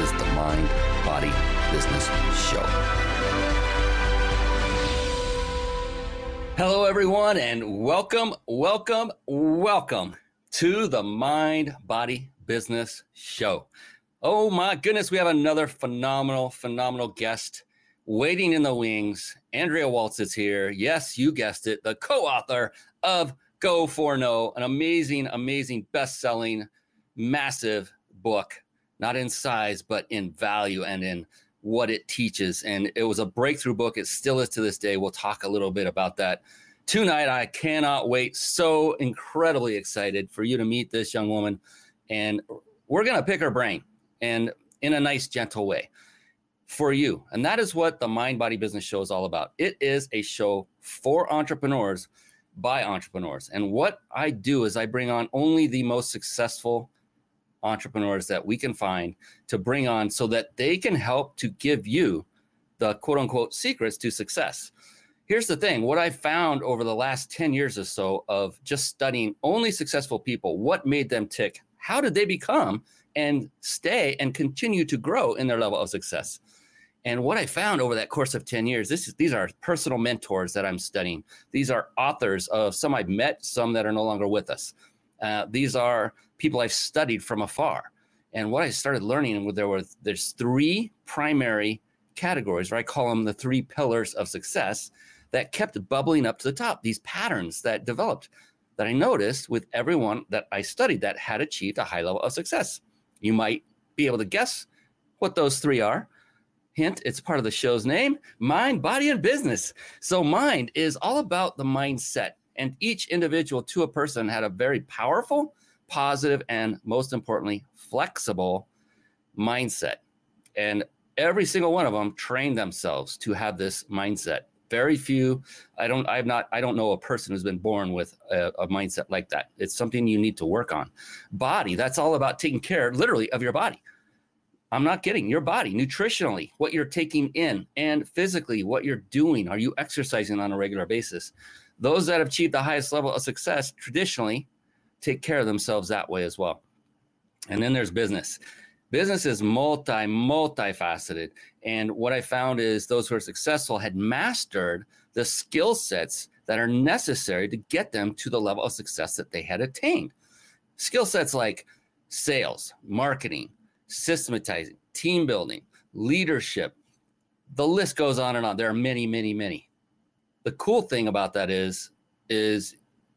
is the Mind Body Business Show. Hello, everyone, and welcome, welcome, welcome to the Mind Body Business Show. Oh my goodness, we have another phenomenal, phenomenal guest waiting in the wings. Andrea Waltz is here. Yes, you guessed it, the co author of Go for No, an amazing, amazing, best selling, massive book not in size, but in value and in what it teaches. And it was a breakthrough book. It still is to this day. We'll talk a little bit about that tonight. I cannot wait. So incredibly excited for you to meet this young woman. And we're going to pick her brain and in a nice, gentle way for you. And that is what the Mind Body Business Show is all about. It is a show for entrepreneurs by entrepreneurs. And what I do is I bring on only the most successful entrepreneurs that we can find to bring on so that they can help to give you the quote unquote secrets to success. Here's the thing what I found over the last 10 years or so of just studying only successful people, what made them tick, how did they become and stay and continue to grow in their level of success. And what I found over that course of 10 years, this is, these are personal mentors that I'm studying. These are authors of some I've met, some that are no longer with us. Uh, these are people I've studied from afar. And what I started learning, there were there's three primary categories, or I call them the three pillars of success, that kept bubbling up to the top. These patterns that developed that I noticed with everyone that I studied that had achieved a high level of success. You might be able to guess what those three are. Hint, it's part of the show's name mind, body, and business. So, mind is all about the mindset and each individual to a person had a very powerful, positive, and most importantly, flexible mindset. And every single one of them trained themselves to have this mindset. Very few, I don't, I've not, I don't know a person who's been born with a, a mindset like that. It's something you need to work on. Body, that's all about taking care, literally, of your body. I'm not kidding. Your body, nutritionally, what you're taking in, and physically, what you're doing. Are you exercising on a regular basis? those that have achieved the highest level of success traditionally take care of themselves that way as well. And then there's business. Business is multi, multifaceted. And what I found is those who are successful had mastered the skill sets that are necessary to get them to the level of success that they had attained. Skill sets like sales, marketing, systematizing, team building, leadership. The list goes on and on. There are many, many, many the cool thing about that is is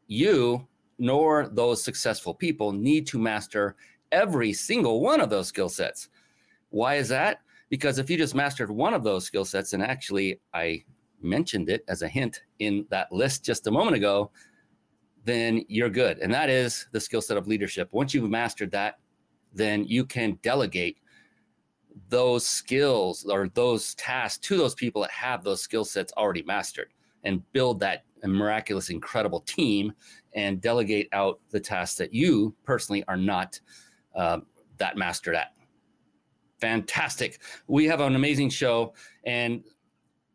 you nor those successful people need to master every single one of those skill sets. Why is that? Because if you just mastered one of those skill sets, and actually I mentioned it as a hint in that list just a moment ago, then you're good. And that is the skill set of leadership. Once you've mastered that, then you can delegate those skills or those tasks to those people that have those skill sets already mastered and build that miraculous, incredible team and delegate out the tasks that you personally are not uh, that mastered at. Fantastic. We have an amazing show. And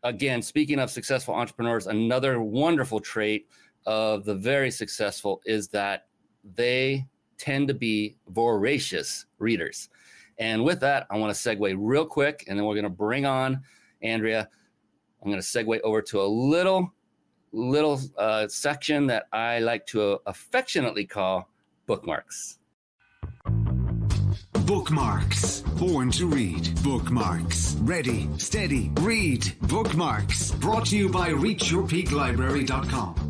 again, speaking of successful entrepreneurs, another wonderful trait of the very successful is that they tend to be voracious readers. And with that, I want to segue real quick, and then we're going to bring on Andrea I'm going to segue over to a little little uh, section that I like to uh, affectionately call bookmarks. Bookmarks. Born to read. Bookmarks. Ready, steady, read. Bookmarks. Brought to you by ReachYourPeakLibrary.com.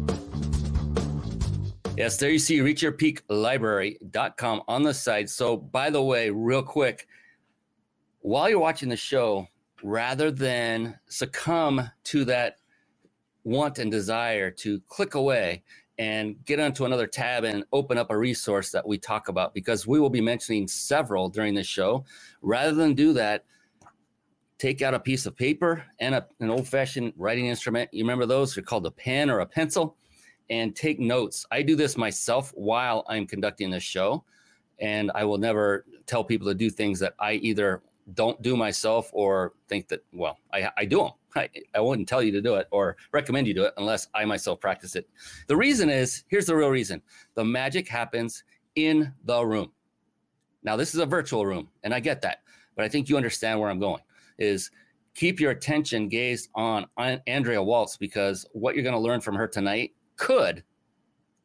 Yes, there you see ReachYourPeakLibrary.com on the side. So, by the way, real quick, while you're watching the show, rather than succumb to that want and desire to click away and get onto another tab and open up a resource that we talk about because we will be mentioning several during the show. Rather than do that, take out a piece of paper and a, an old fashioned writing instrument. You remember those? They're called a pen or a pencil and take notes. I do this myself while I'm conducting this show. And I will never tell people to do things that I either don't do myself or think that, well, I, I do them. I, I wouldn't tell you to do it or recommend you do it unless I myself practice it. The reason is here's the real reason the magic happens in the room. Now, this is a virtual room, and I get that, but I think you understand where I'm going is keep your attention gazed on Andrea Waltz because what you're going to learn from her tonight could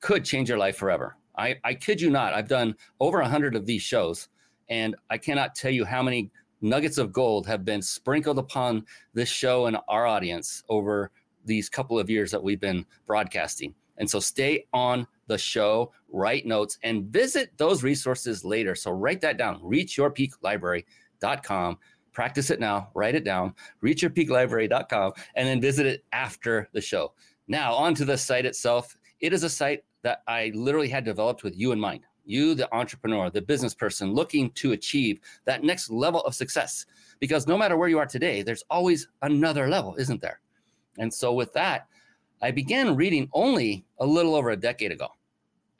could change your life forever. I, I kid you not. I've done over a hundred of these shows, and I cannot tell you how many nuggets of gold have been sprinkled upon this show and our audience over these couple of years that we've been broadcasting. And so stay on the show, write notes, and visit those resources later. So write that down, reachyourpeaklibrary.com practice it now, write it down, reachyourpeaklibrary.com, and then visit it after the show. Now, onto the site itself. It is a site that I literally had developed with you in mind. You, the entrepreneur, the business person looking to achieve that next level of success. Because no matter where you are today, there's always another level, isn't there? And so, with that, I began reading only a little over a decade ago.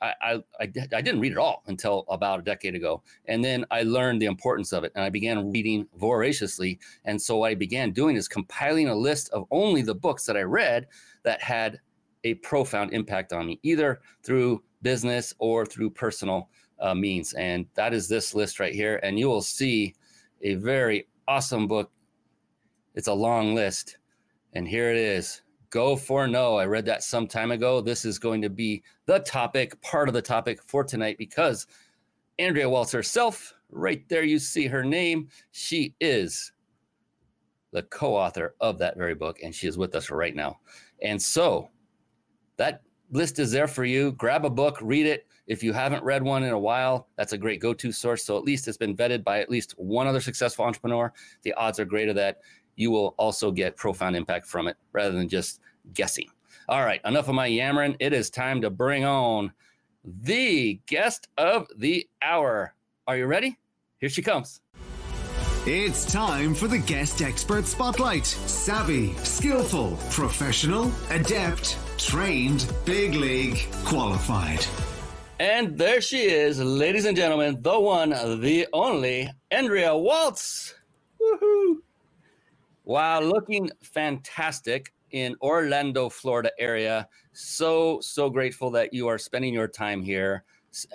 I, I, I, didn't read it all until about a decade ago. And then I learned the importance of it and I began reading voraciously. And so what I began doing is compiling a list of only the books that I read that had a profound impact on me, either through business or through personal uh, means. And that is this list right here. And you will see a very awesome book. It's a long list. And here it is Go for no. I read that some time ago. This is going to be the topic, part of the topic for tonight, because Andrea Waltz herself, right there, you see her name. She is the co author of that very book, and she is with us right now. And so that list is there for you. Grab a book, read it. If you haven't read one in a while, that's a great go to source. So at least it's been vetted by at least one other successful entrepreneur. The odds are greater that you will also get profound impact from it rather than just guessing. All right, enough of my yammering. It is time to bring on the guest of the hour. Are you ready? Here she comes. It's time for the guest expert spotlight. Savvy, skillful, professional, adept, trained, big league, qualified. And there she is, ladies and gentlemen, the one, the only, Andrea Waltz. Woohoo! Wow, looking fantastic in Orlando, Florida area. So, so grateful that you are spending your time here,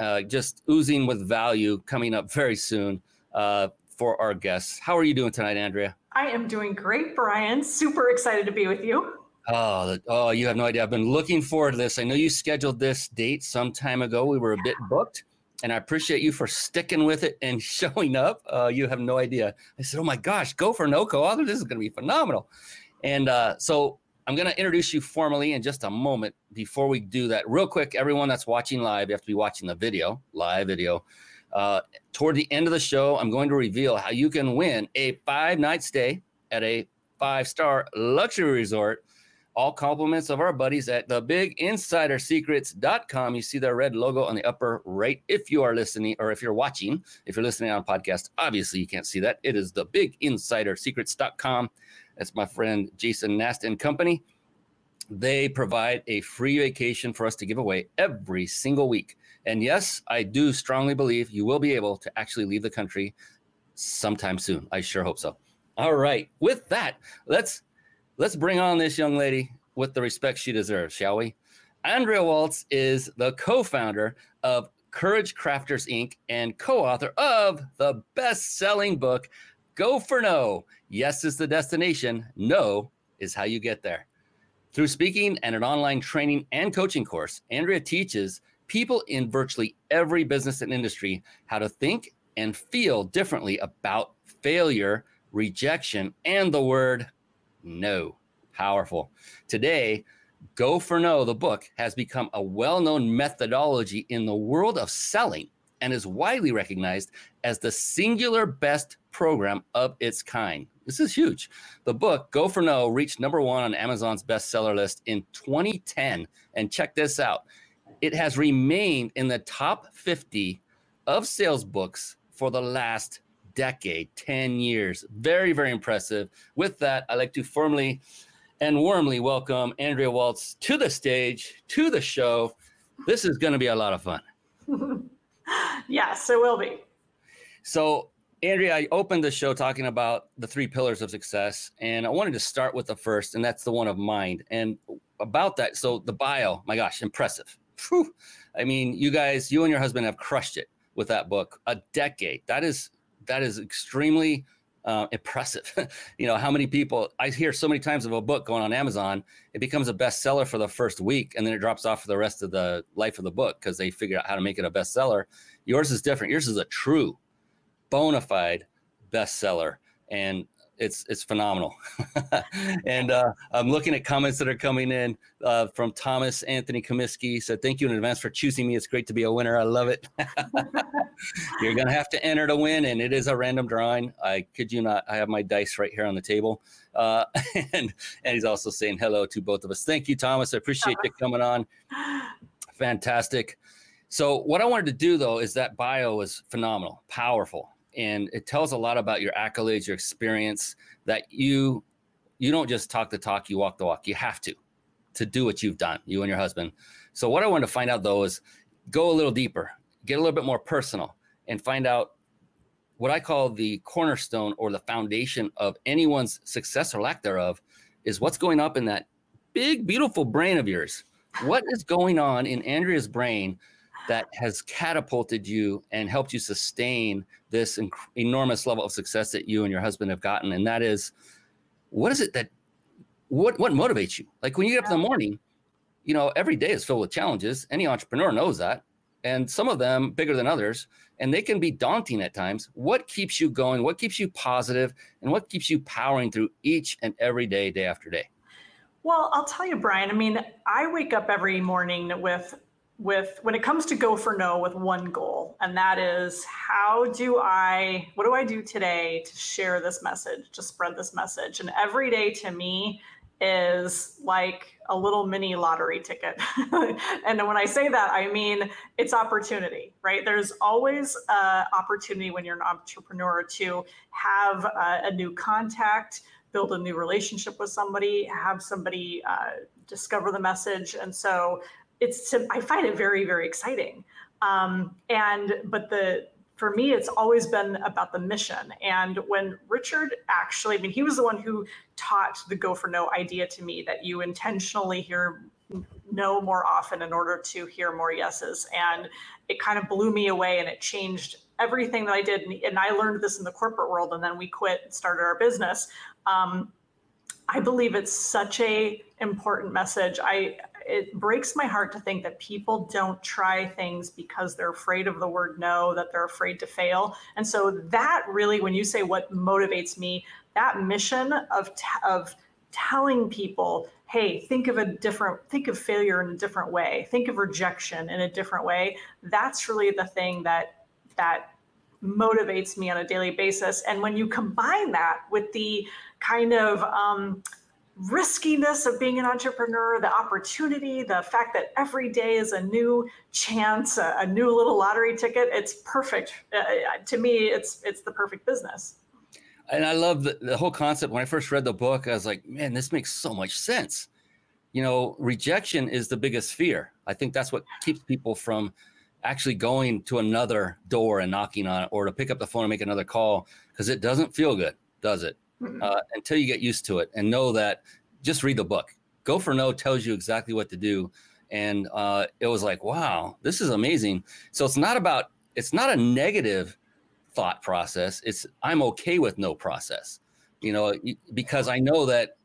uh, just oozing with value coming up very soon uh, for our guests. How are you doing tonight, Andrea? I am doing great, Brian. Super excited to be with you. Oh, oh, you have no idea. I've been looking forward to this. I know you scheduled this date some time ago. We were a bit booked, and I appreciate you for sticking with it and showing up. Uh, you have no idea. I said, "Oh my gosh, go for no co-author. This is going to be phenomenal." And uh, so I'm going to introduce you formally in just a moment. Before we do that, real quick, everyone that's watching live, you have to be watching the video, live video. Uh, toward the end of the show, I'm going to reveal how you can win a five night stay at a five star luxury resort all compliments of our buddies at thebiginsidersecrets.com. You see their red logo on the upper right. If you are listening or if you're watching, if you're listening on podcast, obviously you can't see that. It is thebiginsidersecrets.com. That's my friend Jason Nast and company. They provide a free vacation for us to give away every single week. And yes, I do strongly believe you will be able to actually leave the country sometime soon. I sure hope so. All right. With that, let's let's bring on this young lady with the respect she deserves, shall we? Andrea Waltz is the co founder of Courage Crafters Inc. and co author of the best selling book, Go for No. Yes is the destination, no is how you get there. Through speaking and an online training and coaching course, Andrea teaches people in virtually every business and industry how to think and feel differently about failure, rejection, and the word no. Powerful. Today, Go for No, the book, has become a well known methodology in the world of selling and is widely recognized as the singular best program of its kind. This is huge. The book, Go for No, reached number one on Amazon's bestseller list in 2010. And check this out it has remained in the top 50 of sales books for the last decade, 10 years. Very, very impressive. With that, I'd like to formally and warmly welcome Andrea Waltz to the stage, to the show. This is going to be a lot of fun. yes, it will be. So, Andrea, I opened the show talking about the three pillars of success, and I wanted to start with the first, and that's the one of mind. And about that, so the bio, my gosh, impressive. Whew. I mean, you guys, you and your husband have crushed it with that book. A decade. That is that is extremely uh, impressive. you know, how many people I hear so many times of a book going on Amazon, it becomes a bestseller for the first week and then it drops off for the rest of the life of the book because they figure out how to make it a bestseller. Yours is different. Yours is a true, bona fide bestseller. And it's it's phenomenal. and uh, I'm looking at comments that are coming in uh, from Thomas Anthony Comiskey. Said thank you in advance for choosing me. It's great to be a winner. I love it. You're gonna have to enter to win, and it is a random drawing. I kid you not. I have my dice right here on the table. Uh, and and he's also saying hello to both of us. Thank you, Thomas. I appreciate you coming on. Fantastic. So what I wanted to do though is that bio is phenomenal, powerful and it tells a lot about your accolades, your experience that you you don't just talk the talk, you walk the walk. You have to to do what you've done, you and your husband. So what I wanted to find out though is go a little deeper, get a little bit more personal and find out what I call the cornerstone or the foundation of anyone's success or lack thereof is what's going up in that big beautiful brain of yours. What is going on in Andrea's brain that has catapulted you and helped you sustain this inc- enormous level of success that you and your husband have gotten and that is what is it that what what motivates you? Like when you get up in the morning you know every day is filled with challenges. Any entrepreneur knows that and some of them bigger than others and they can be daunting at times. What keeps you going? What keeps you positive? And what keeps you powering through each and every day day after day? Well, I'll tell you, Brian. I mean, I wake up every morning with with when it comes to go for no with one goal and that is how do i what do i do today to share this message to spread this message? And every day to me is like a little mini lottery ticket. And when i say that i mean it's opportunity right? There's always uh, opportunity when you're an entrepreneur to have a, a new contact build a new relationship with somebody have somebody uh, discover the message. And so it's I find it very very exciting. Um, and but the for me it's always been about the mission. And when Richard actually, I mean, he was the one who taught the go for no idea to me that you intentionally hear no more often in order to hear more yeses. And it kind of blew me away and it changed everything that I did. And I learned this in the corporate world and then we quit and started our business. Um, I believe it's such a important message. I it breaks my heart to think that people don't try things because they're afraid of the word no, that they're afraid to fail. And so that really, when you say what motivates me, that mission of t- of telling people, hey, think of a different, think of failure in a different way, think of rejection in a different way. That's really the thing that that motivates me on a daily basis. And when you combine that with the kind of um, riskiness of being an entrepreneur, the opportunity, the fact that every day is a new chance, a, a new little lottery ticket. It's perfect. Uh, uh, to me, it's it's the perfect business. And I love the, the whole concept. When I first read the book, I was like, man, this makes so much sense. You know, rejection is the biggest fear. I think that's what keeps people from actually going to another door and knocking on it or to pick up the phone and make another call because it doesn't feel good, does it? Uh, until you get used to it and know that just read the book. Go for No tells you exactly what to do. And uh, it was like, wow, this is amazing. So it's not about, it's not a negative thought process. It's, I'm okay with no process, you know, because I know that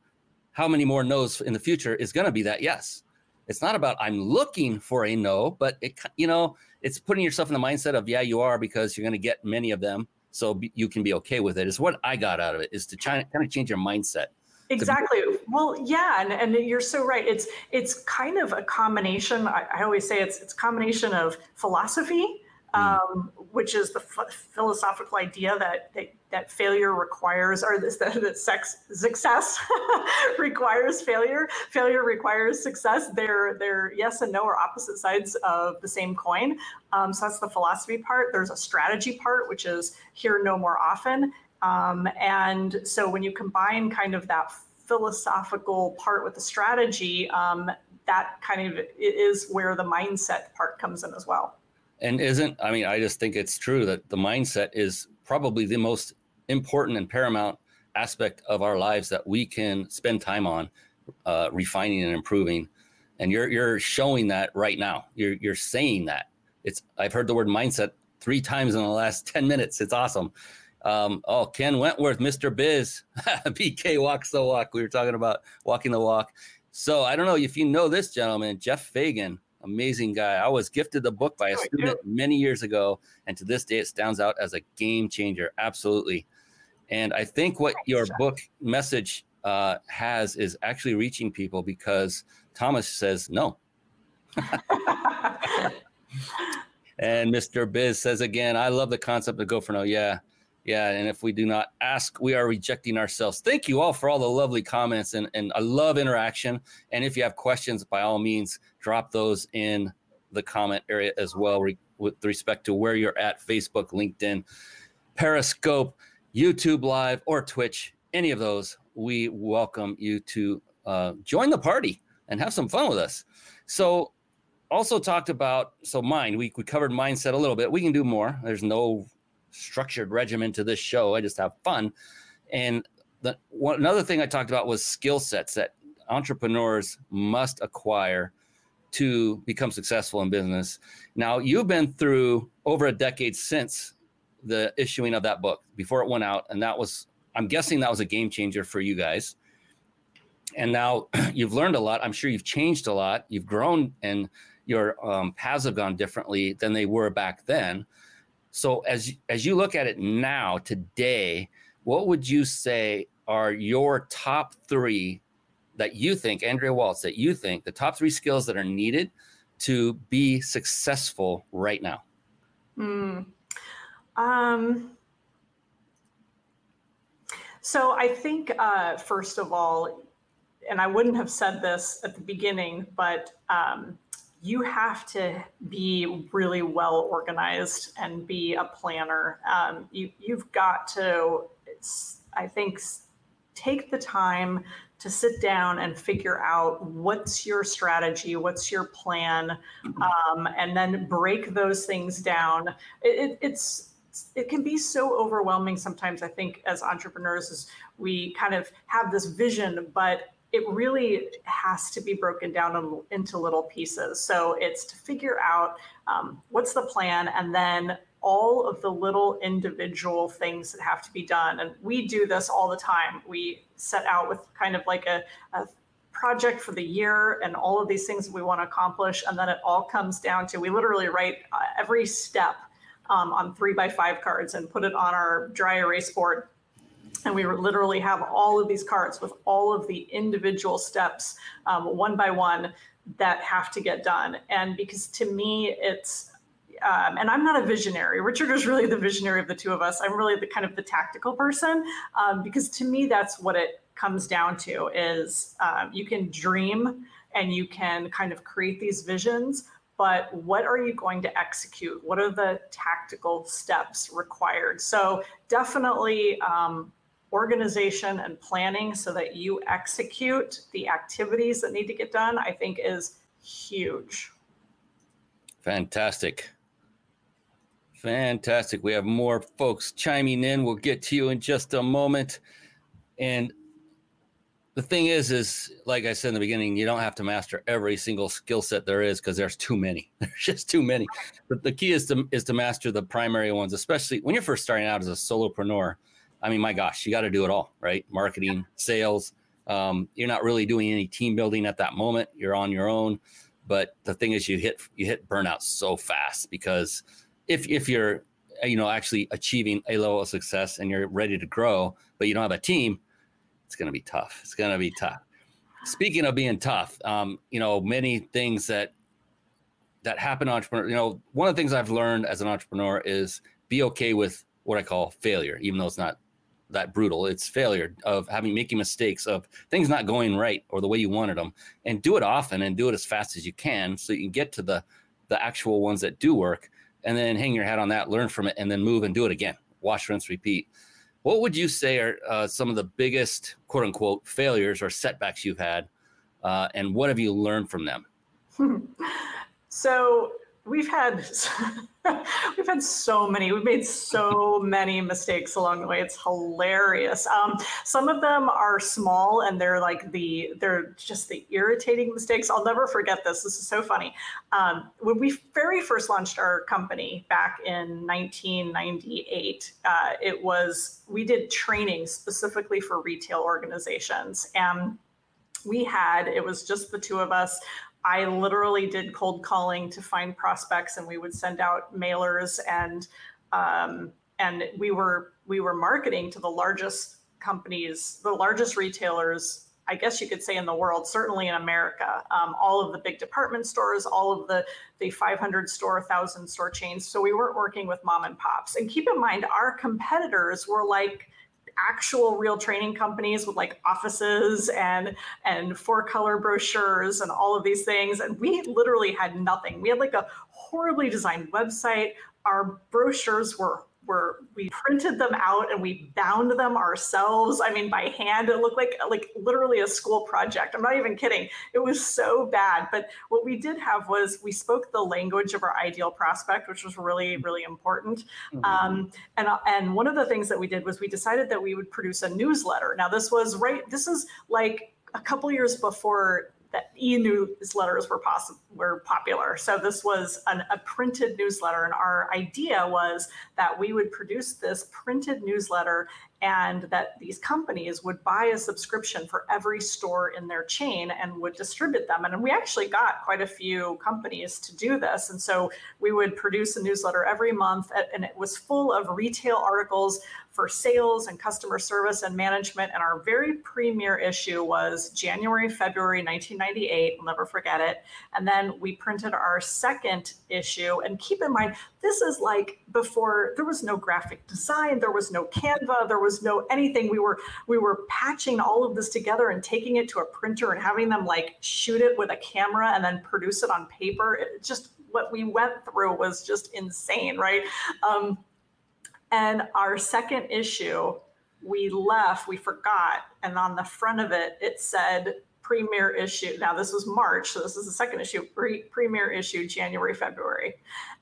how many more no's in the future is going to be that yes. It's not about I'm looking for a no, but it, you know, it's putting yourself in the mindset of, yeah, you are because you're going to get many of them so be, you can be okay with it. Is what i got out of it is to try kind of change your mindset exactly. Well yeah and, and you're so right. It's it's kind of a combination. I, I always say it's it's combination of philosophy. Um, which is the f- philosophical idea that, that that failure requires, or this that, that sex, success requires failure. Failure requires success. They're they're yes and no are opposite sides of the same coin. Um, so that's the philosophy part. There's a strategy part, which is hear no more often. Um, and so when you combine kind of that philosophical part with the strategy, um, that kind of is where the mindset part comes in as well. And isn't, I mean, I just think it's true that the mindset is probably the most important and paramount aspect of our lives that we can spend time on uh, refining and improving. And you're, you're showing that right now. You're, you're saying that. It's, I've heard the word mindset three times in the last 10 minutes. It's awesome. Um, oh, Ken Wentworth, Mr. Biz, BK walks the walk. We were talking about walking the walk. So I don't know if you know this gentleman, Jeff Fagan, amazing guy. I was gifted the book by a oh, student many years ago, and to this day, it stands out as a game changer. Absolutely. And I think what your book message uh, has is actually reaching people because Thomas says no. and Mr. Biz says again, I love the concept of go for no. Yeah. Yeah, and if we do not ask, we are rejecting ourselves. Thank you all for all the lovely comments, and, and I love interaction. And if you have questions, by all means, drop those in the comment area as well, re- with respect to where you're at Facebook, LinkedIn, Periscope, YouTube Live, or Twitch. Any of those, we welcome you to uh, join the party and have some fun with us. So, also talked about so mind. We we covered mindset a little bit. We can do more. There's no structured regimen to this show. I just have fun. And the one, another thing I talked about was skill sets that entrepreneurs must acquire to become successful in business. Now, you've been through over a decade since the issuing of that book before it went out, and that was, I'm guessing that was a game changer for you guys. And now you've learned a lot. I'm sure you've changed a lot. You've grown, and your um, paths have gone differently than they were back then. So as as you look at it now today, what would you say are your top three that you think, Andrea Waltz, that you think the top three skills that are needed to be successful right now? Mm. Um, so I think, uh, first of all, and I wouldn't have said this at the beginning, but um, you have to be really well organized and be a planner. Um, you, you've got to, I think, take the time to sit down and figure out what's your strategy, what's your plan, um, and then break those things down. It, it, it's it can be so overwhelming sometimes. I think as entrepreneurs, is we kind of have this vision, but it really has to be broken down into little pieces. So it's to figure out um, what's the plan and then all of the little individual things that have to be done. And we do this all the time. We set out with kind of like a, a project for the year and all of these things we want to accomplish. And then it all comes down to we literally write uh, every step um, on three by five cards and put it on our dry erase board and we literally have all of these cards with all of the individual steps um, one by one that have to get done and because to me it's um, and I'm not a visionary. Richard is really the visionary of the two of us. I'm really the kind of the tactical person um, because to me that's what it comes down to is um, you can dream and you can kind of create these visions, but what are you going to execute? What are the tactical steps required? So definitely um, organization and planning so that you execute the activities that need to get done, I think is huge. Fantastic. Fantastic. We have more folks chiming in. We'll get to you in just a moment. And the thing is, is like I said in the beginning, you don't have to master every single skill set there is because there's too many. There's just too many. But the key is to is to master the primary ones, especially when you're first starting out as a solopreneur I mean, my gosh, you got to do it all, right? Marketing, yeah. sales. Um, you're not really doing any team building at that moment. You're on your own. But the thing is, you hit you hit burnout so fast because if if you're you know actually achieving a level of success and you're ready to grow, but you don't have a team, it's going to be tough. It's going to be tough. Speaking of being tough, um, you know, many things that that happen entrepreneur. You know, one of the things I've learned as an entrepreneur is be okay with what I call failure, even though it's not that brutal. It's failure of having making mistakes of things not going right or the way you wanted them, and do it often and do it as fast as you can so you can get to the the actual ones that do work, and then hang your hat on that, learn from it, and then move and do it again. Wash, rinse, repeat. What would you say are uh, some of the biggest quote unquote failures or setbacks you've had, uh, and what have you learned from them? so we've had we've had so many we've made so many mistakes along the way. It's hilarious. Um, some of them are small and they're like the they're just the irritating mistakes. I'll never forget this. This is so funny. Um, when we very first launched our company back in 1998 uh, it was we did training specifically for retail organizations. And we had it was just the two of us I literally did cold calling to find prospects, and we would send out mailers, and um, and we were we were marketing to the largest companies, the largest retailers. I guess you could say in the world, certainly in America, um, all of the big department stores, all of the the 500 store, 1,000 store chains. So we weren't working with mom and pops. And keep in mind, our competitors were like actual real training companies with like offices and and four color brochures and all of these things. And we literally had nothing. We had like a horribly designed website. Our brochures were were we printed them out and we bound them ourselves. I mean, by hand. It looked like like literally a school project. I'm not even kidding. It was so bad. But what we did have was we spoke the language of our ideal prospect, which was really really important. Mm-hmm. Um, and and one of the things that we did was we decided that we would produce a newsletter. Now this was right. This is like a couple years before that e-newsletters were possible were popular. So this was an, a printed newsletter, and our idea was that we would produce this printed newsletter and that these companies would buy a subscription for every store in their chain and would distribute them. And we actually got quite a few companies to do this. And so we would produce a newsletter every month, and it was full of retail articles for sales and customer service and management. And our very premier issue was January, February 1998. We'll never forget it. And then we printed our second issue. And keep in mind, this is like before there was no graphic design, there was no Canva, there was no anything. We were we were patching all of this together and taking it to a printer and having them like shoot it with a camera and then produce it on paper. It just what we went through was just insane, right? Um, and our second issue, we left, we forgot, and on the front of it, it said premier issue. Now, this was March, so this is the second issue, pre- premier issue, January, February.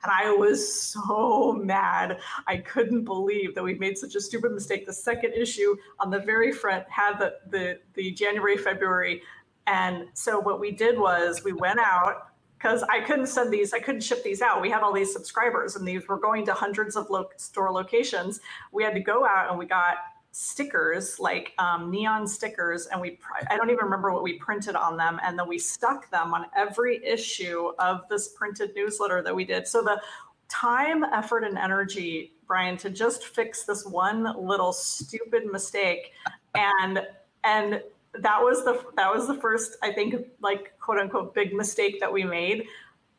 And I was so mad. I couldn't believe that we made such a stupid mistake. The second issue on the very front had the, the, the January, February. And so what we did was we went out because I couldn't send these, I couldn't ship these out. We had all these subscribers and these were going to hundreds of lo- store locations. We had to go out and we got stickers, like um, neon stickers, and we, I don't even remember what we printed on them. And then we stuck them on every issue of this printed newsletter that we did. So the time, effort, and energy, Brian, to just fix this one little stupid mistake and, and that was the that was the first I think like quote unquote big mistake that we made.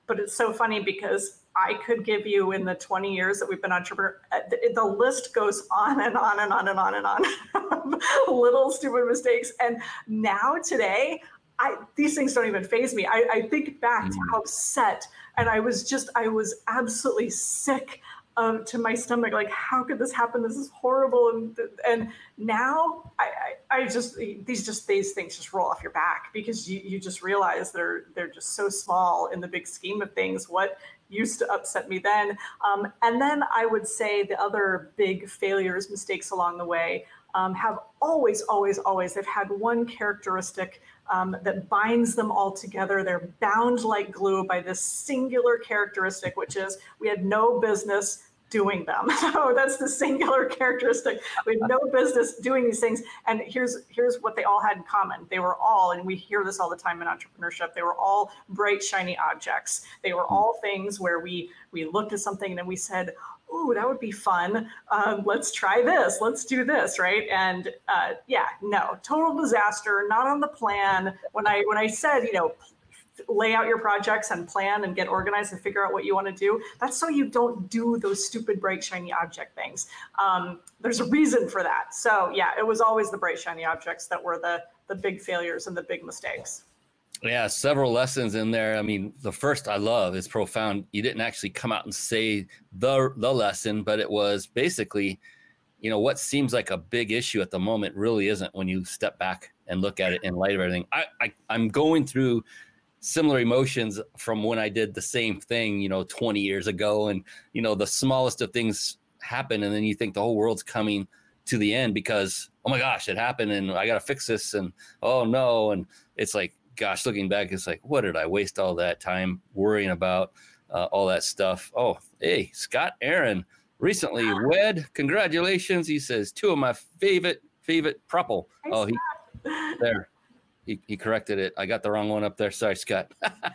But it's so funny because I could give you in the 20 years that we've been entrepreneur, uh, the, the list goes on and on and on and on and on. Little stupid mistakes. And now today, I, these things don't even phase me. I, I think back mm. to how upset and I was just, I was absolutely sick um, to my stomach like how could this happen? This is horrible. And and now I, I, I just these just these things just roll off your back because you, you just realize they're they're just so small in the big scheme of things what used to upset me then. Um, and then i would say the other big failures mistakes along the way um, have always, always, always, they've had one characteristic um, that binds them all together. They're bound like glue by this singular characteristic, which is we had no business doing them. So that's the singular characteristic. We had no business doing these things. And here's here's what they all had in common. They were all, and we hear this all the time in entrepreneurship, they were all bright, shiny objects. They were all things where we we looked at something and then we said, oh, that would be fun. Um, let's try this. Let's do this, right? And uh, yeah, no, total disaster. Not on the plan. When I when I said, you know, lay out your projects and plan and get organized and figure out what you want to do. That's so you don't do those stupid bright shiny object things. Um, there's a reason for that. So yeah, it was always the bright shiny objects that were the the big failures and the big mistakes. Yeah, several lessons in there. I mean, the first I love is profound. You didn't actually come out and say the the lesson, but it was basically, you know, what seems like a big issue at the moment really isn't when you step back and look at it in light of everything. I, I I'm going through similar emotions from when I did the same thing, you know, 20 years ago, and you know, the smallest of things happen, and then you think the whole world's coming to the end because oh my gosh, it happened, and I got to fix this, and oh no, and it's like gosh, looking back, it's like, what did I waste all that time worrying about uh, all that stuff? Oh, hey, Scott Aaron recently wed. Congratulations. He says, two of my favorite, favorite couple. Oh, he, there. He, he corrected it. I got the wrong one up there. Sorry, Scott.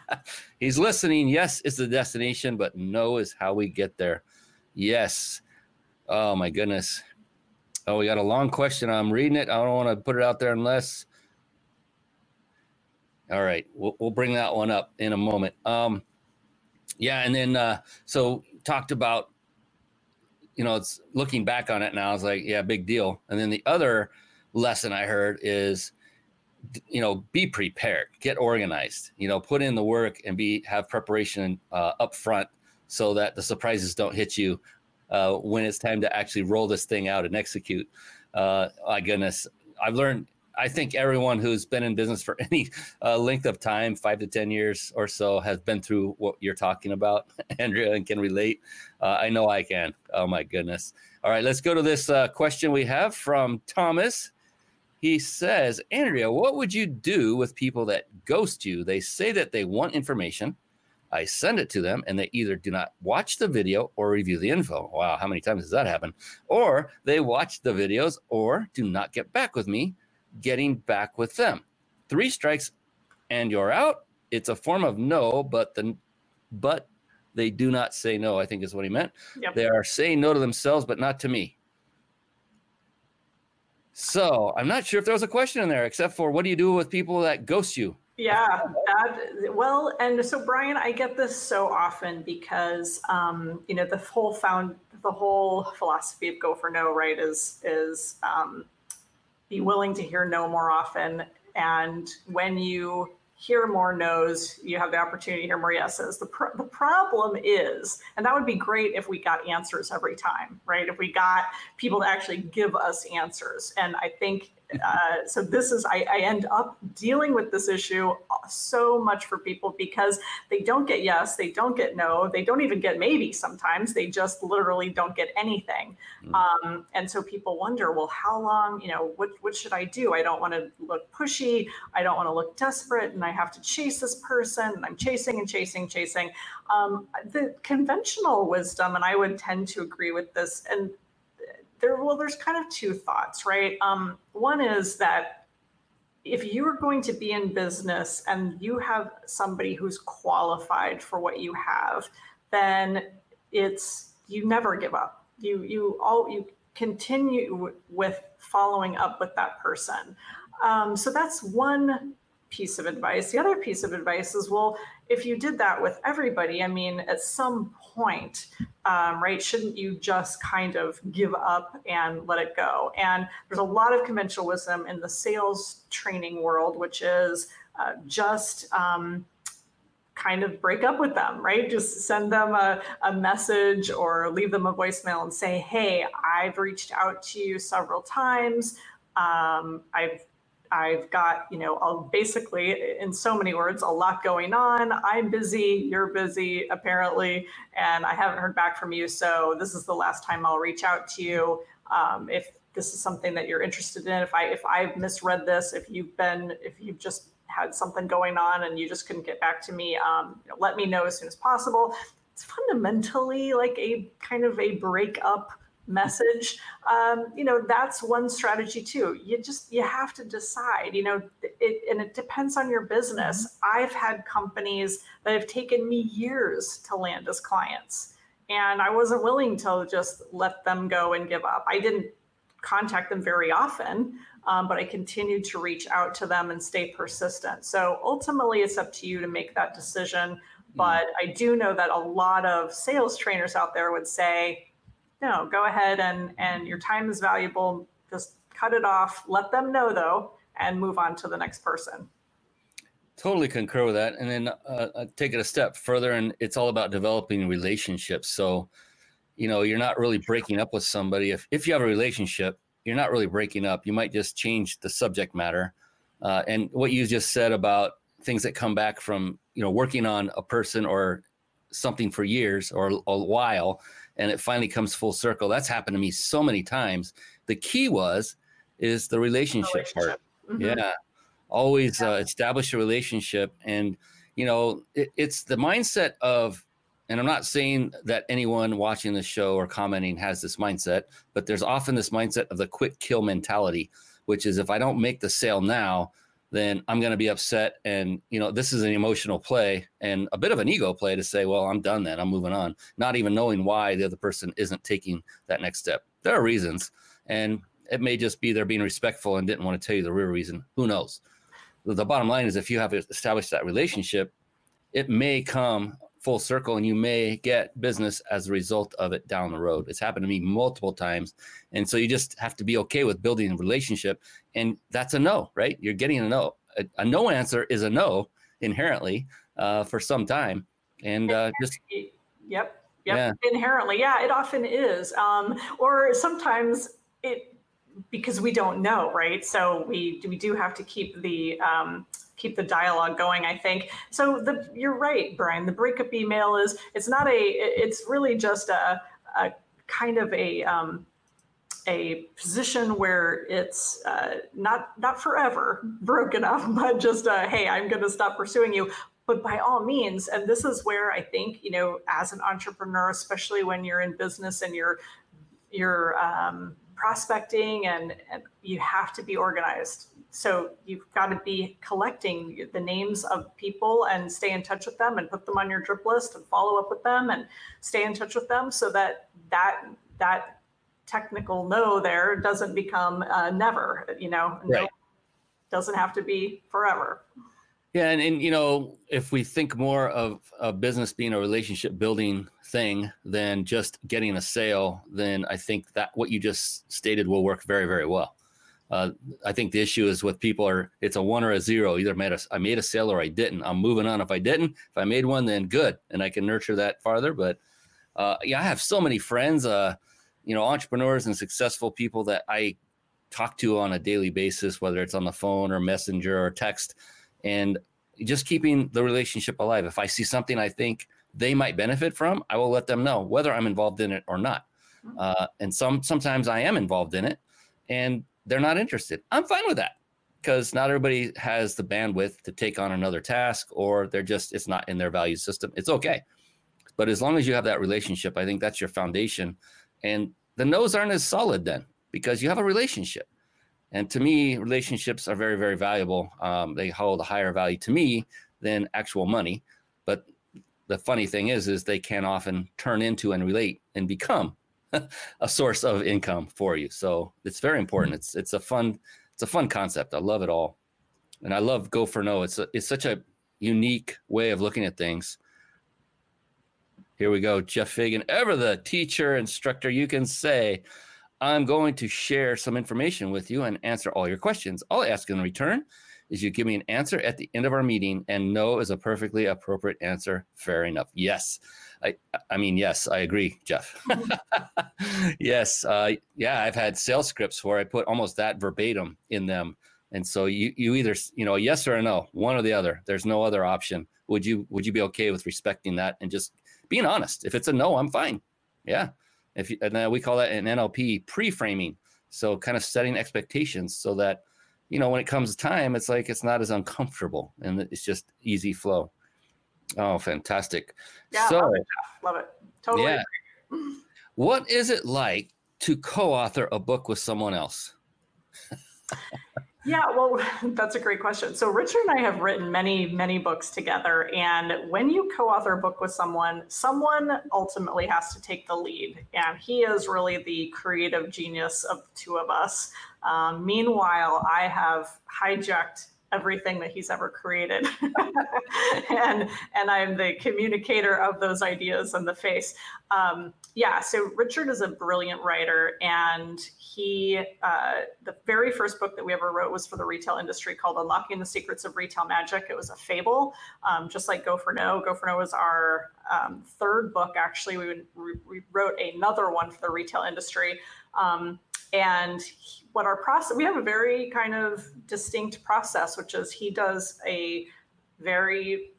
He's listening. Yes, is the destination, but no is how we get there. Yes. Oh, my goodness. Oh, we got a long question. I'm reading it. I don't want to put it out there unless all right, we'll, we'll bring that one up in a moment. Um, yeah, and then uh, so talked about, you know, it's looking back on it now. I was like, yeah, big deal. And then the other lesson I heard is, you know, be prepared, get organized. You know, put in the work and be have preparation uh, up front so that the surprises don't hit you uh, when it's time to actually roll this thing out and execute. Uh, my goodness, I've learned I think everyone who's been in business for any uh, length of time, five to 10 years or so, has been through what you're talking about, Andrea, and can relate. Uh, I know I can. Oh, my goodness. All right, let's go to this uh, question we have from Thomas. He says, Andrea, what would you do with people that ghost you? They say that they want information. I send it to them and they either do not watch the video or review the info. Wow, how many times does that happen? Or they watch the videos or do not get back with me getting back with them. Three strikes and you're out. It's a form of no, but the but they do not say no, I think is what he meant. Yep. They are saying no to themselves, but not to me. So I'm not sure if there was a question in there, except for what do you do with people that ghost you? Yeah, that, well, and so Brian, I get this so often because um, you know the whole found the whole philosophy of go for no, right? Is is um, be willing to hear no more often. And when you hear more no's, you have the opportunity to hear more yeses. The, pr- the problem is, and that would be great if we got answers every time, right? If we got people to actually give us answers. And I think uh, so this is I, I, end up dealing with this issue so much for people because they don't get yes they don't get no they don't even get maybe sometimes they just literally don't get anything. Mm. um, and so people wonder well how long you know what, what should i do? I don't want to look pushy i don't want to look desperate and i have to chase this person and i'm chasing and chasing chasing. Um, the conventional wisdom and i would tend to agree with this and there well there's kind of two thoughts right? Um, one is that if you are going to be in business and you have somebody who's qualified for what you have then it's you never give up. You you all you continue with following up with that person. Um, so that's one piece of advice. The other piece of advice is well if you did that with everybody i mean at some point um, right? Shouldn't you just kind of give up and let it go? And there's a lot of conventional wisdom in the sales training world, which is uh, just um, kind of break up with them, right? Just send them a, a message or leave them a voicemail and say, hey, I've reached out to you several times. Um, I've I've got, you know, I'll basically, in so many words, a lot going on. I'm busy, you're busy, apparently, and I haven't heard back from you. So this is the last time I'll reach out to you. Um, if this is something that you're interested in, if I if I've misread this, if you've been, if you've just had something going on and you just couldn't get back to me, um, you know, let me know as soon as possible. It's fundamentally like a kind of a breakup message um, you know that's one strategy too you just you have to decide you know it, and it depends on your business mm-hmm. i've had companies that have taken me years to land as clients and i wasn't willing to just let them go and give up i didn't contact them very often, um, but I continued to reach out to them and stay persistent. So ultimately, it's up to you to make that decision. Mm-hmm. But I do know that a lot of sales trainers out there would say, no, go ahead and and your time is valuable. Just cut it off. Let them know though, and move on to the next person. Totally concur with that. And then uh, uh, take it a step further, and it's all about developing relationships. So, you know, you're not really breaking up with somebody. If if you have a relationship, you're not really breaking up. You might just change the subject matter. Uh, and what you just said about things that come back from you know working on a person or something for years or a while and it finally comes full circle. That's happened to me so many times. The key was is the relationship, relationship. part mm-hmm. yeah. Always uh, establish a relationship. And you know it, it's the mindset of and i'm not saying that anyone watching the show or commenting has this mindset but there's often this mindset of the quick kill mentality which is if i don't make the sale now then i'm going to be upset and you know this is an emotional play and a bit of an ego play to say well i'm done then i'm moving on not even knowing why the other person isn't taking that next step. There are reasons and it may just be they're being respectful and didn't want to tell you the real reason who knows? The bottom line is if you have established that relationship, it may come full circle and you may get business as a result of it down the road. It's happened to me multiple times. And so you just have to be okay with building a relationship. And that's a no, right? You're getting a no. A, a no answer is a no inherently uh, for some time. And uh, just. Yep. Yep. Yeah. Inherently. Yeah, it often is. Um, or sometimes it because we don't know, right? So we we do have to keep the um, keep the dialogue going. I think so. The you're right, Brian. The breakup email is it's not a it's really just a, a kind of a um, a position where it's uh, not not forever broken up, but just a, hey, I'm going to stop pursuing you. But by all means, and this is where I think you know, as an entrepreneur, especially when you're in business and you're you're um, prospecting and, and you have to be organized. So you've got to be collecting the names of people and stay in touch with them and put them on your drip list and follow up with them and stay in touch with them so that that that technical no there doesn't become uh, never, you know, right. no, doesn't have to be forever. Yeah, and, and you know, if we think more of a business being a relationship building thing than just getting a sale, then I think that what you just stated will work very, very well. Uh, I think the issue is with people are it's a one or a zero. Either made a, I made a sale or I didn't. I'm moving on. If I didn't, if I made one, then good, and I can nurture that farther. But uh, yeah, I have so many friends, uh, you know, entrepreneurs and successful people that I talk to on a daily basis, whether it's on the phone or messenger or text and just keeping the relationship alive. If I see something I think they might benefit from, I will let them know whether I'm involved in it or not. Mm-hmm. Uh, and some sometimes I am involved in it, and they're not interested. I'm fine with that because not everybody has the bandwidth to take on another task, or they're just it's not in their value system. It's okay, but as long as you have that relationship, I think that's your foundation. And the no's aren't as solid then because you have a relationship. And to me, relationships are very, very valuable. Um, they hold a higher value to me than actual money. But the funny thing is, is they can often turn into and relate and become a source of income for you. So it's very important. It's it's a fun it's a fun concept. I love it all, and I love Go for No. It's a, it's such a unique way of looking at things. Here we go, Jeff Fagan, ever the teacher instructor. You can say I'm going to share some information with you and answer all your questions. All I ask in return is you give me an answer at the end of our meeting, and no is a perfectly appropriate answer. Fair enough. Yes. I, I mean, yes, I agree, Jeff. yes. Uh, yeah, I've had sales scripts where I put almost that verbatim in them. And so you, you either, you know, yes or no, one or the other. There's no other option. Would you, would you be okay with respecting that and just being honest? If it's a no, I'm fine. Yeah. If you, and then we call that an NLP pre-framing. So kind of setting expectations so that you know when it comes time, it's like it's not as uncomfortable and it's just easy flow. Oh, fantastic! Yeah, so, love it. Love it. Totally. Yeah. what is it like to co-author a book with someone else? Yeah, well, that's a great question. So, Richard and I have written many, many books together. And when you co author a book with someone, someone ultimately has to take the lead. And he is really the creative genius of the two of us. Um, meanwhile, I have hijacked everything that he's ever created. and and I'm the communicator of those ideas and the face. Um, yeah, so Richard is a brilliant writer, and he uh, the very first book that we ever wrote was for the retail industry called Unlocking the Secrets of Retail Magic. It was a fable, um, just like Go for No. Go for No was our um, third book. Actually, we, we wrote another one for the retail industry. Um, and what our process, we have a very kind of distinct process, which is he does a very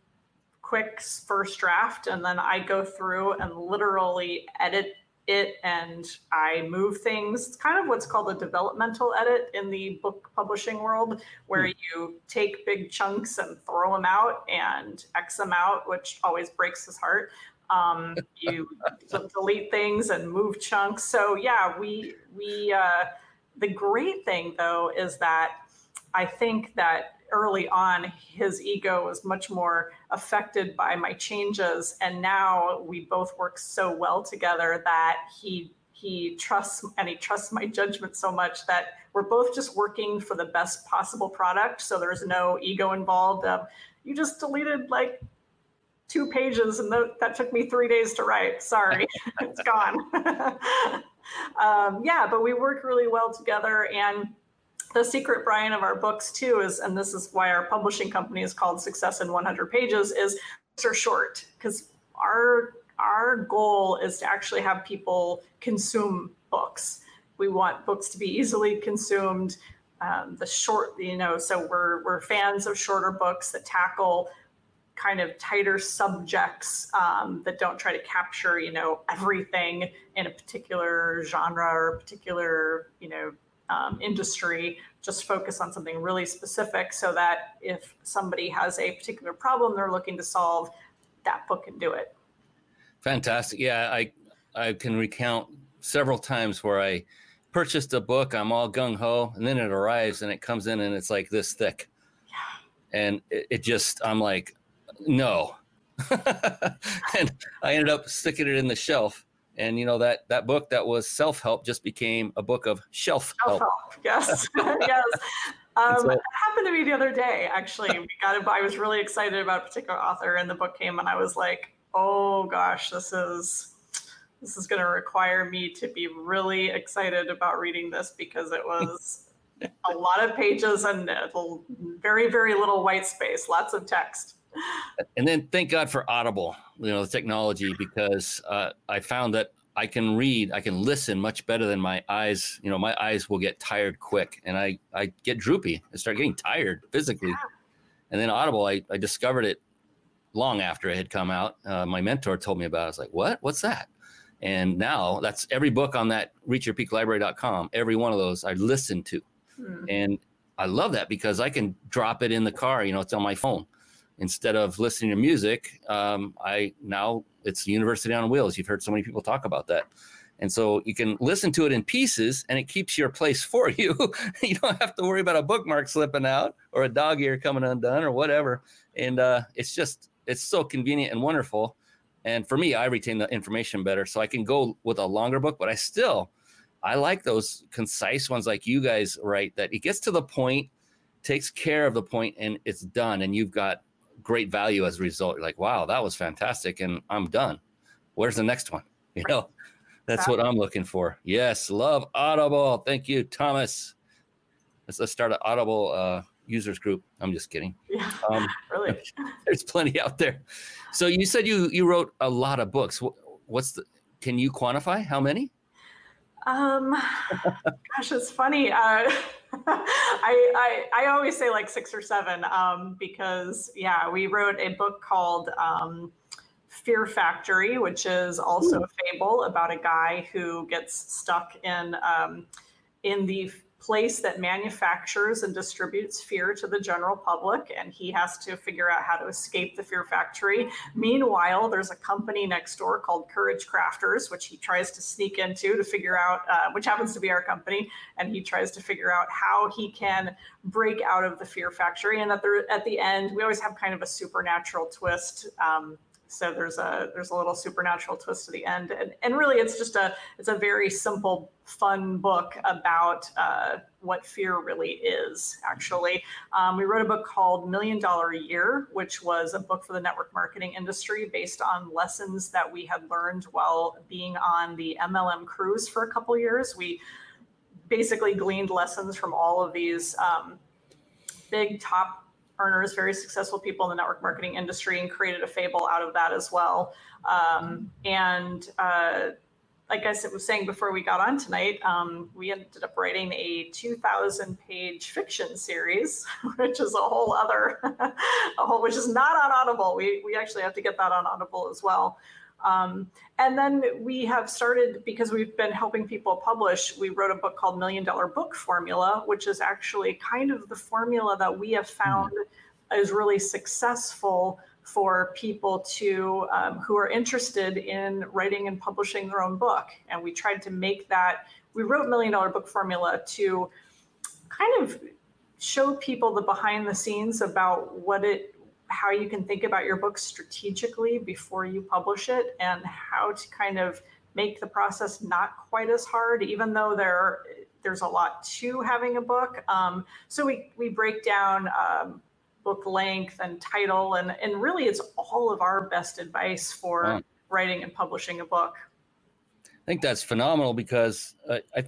quick first draft, and then I go through and literally edit it and I move things. It's kind of what's called a developmental edit in the book publishing world, where mm. you take big chunks and throw them out and X them out, which always breaks his heart. Um, you delete things and move chunks. So yeah, we we uh, the great thing though is that I think that early on his ego was much more affected by my changes, and now we both work so well together that he he trusts and he trusts my judgment so much that we're both just working for the best possible product. So there's no ego involved. Um, you just deleted like two pages and th- that took me three days to write. Sorry, it's gone. um, yeah, but we work really well together. And the secret, Brian, of our books too is, and this is why our publishing company is called Success in 100 Pages, is are short because our our goal is to actually have people consume books. We want books to be easily consumed. Um, the short, you know, so we're we're fans of shorter books that tackle kind of tighter subjects um, that don't try to capture you know everything in a particular genre or particular you know um, industry. Just focus on something really specific so that if somebody has a particular problem they're looking to solve that book can do it. Fantastic. Yeah i i can recount several times where i purchased a book i'm all gung-ho and then it arrives and it comes in and it's like this thick. Yeah. and it, it just i'm like no. and I ended up sticking it in the shelf. And you know that that book that was self help just became a book of shelf help. Yes, yes. Um, so, happened to me the other day. Actually, we got it. I was really excited about a particular author, and the book came, and I was like, "Oh gosh, this is this is going to require me to be really excited about reading this because it was a lot of pages and very very little white space, lots of text." And then thank God for Audible, you know, the technology, because uh, I found that I can read, I can listen much better than my eyes. You know, my eyes will get tired quick, and I I get droopy. I start getting tired physically. And then Audible, I, I discovered it long after it had come out. Uh, my mentor told me about. it. I was like, "What? What's that?" And now that's every book on that reachyourpeaklibrary.com. Every one of those I listen to, hmm. and I love that because I can drop it in the car. You know, it's on my phone instead of listening to music, um, I now it's University on Wheels. You've heard so many people talk about that. And so you can listen to it in pieces and it keeps your place for you. you don't have to worry about a bookmark slipping out or a dog ear coming undone or whatever. And uh, it's just, it's so convenient and wonderful. And for me, I retain the information better. So I can go with a longer book, but I still, I like those concise ones like you guys write that it gets to the point, takes care of the point, and it's done. And you've got great value as a result. You're like, wow, that was fantastic, and I'm done. Where's the next one? You know, that's what I'm looking for. Yes, love Audible. Thank you, Thomas. Let's, let's start an Audible uh, users group. I'm just kidding. Yeah, um, really. There's plenty out there. So you said you you wrote a lot of books. What's the? Can you quantify how many? Um, gosh, it's funny. Uh, I, I, I always say like six or seven um, because yeah, we wrote a book called um, Fear Factory, which is also a fable about a guy who gets stuck in um, in the place that manufactures and distributes fear to the general public, and he has to figure out how to escape the fear factory. Meanwhile, there's a company next door called Courage Crafters, which he tries to sneak into to figure out, uh, which happens to be our company, and he tries to figure out how he can break out of the fear factory. And at the at the end, we always have kind of a supernatural twist. Um, so there's a there's a little supernatural twist to the end. And, and really it's just a it's a very simple fun book about uh, what fear really is actually. Um, we wrote a book called million dollar a year which was a book for the network marketing industry based on lessons that we had learned while being on the mlm cruise for a couple years. We basically gleaned lessons from all of these um, big top earners, very successful people in the network marketing industry, and created a fable out of that as well. Um, and uh, like I was saying before we got on tonight, um, we ended up writing a 2,000 page fiction series, which is a whole other, a whole, which is not on Audible. We, we actually have to get that on Audible as well. Um, and then we have started because we've been helping people publish. We wrote a book called Million Dollar Book Formula, which is actually kind of the formula that we have found mm-hmm. is really successful for people to um, who are interested in writing and publishing their own book. And we tried to make that. We wrote Million Dollar Book Formula to kind of show people the behind the scenes about what it how you can think about your book strategically before you publish it and how to kind of make the process not quite as hard, even though there there's a lot to having a book. Um, so we we break down um, book length and title, and and really it's all of our best advice for wow. writing and publishing a book. I think that's phenomenal because uh, I.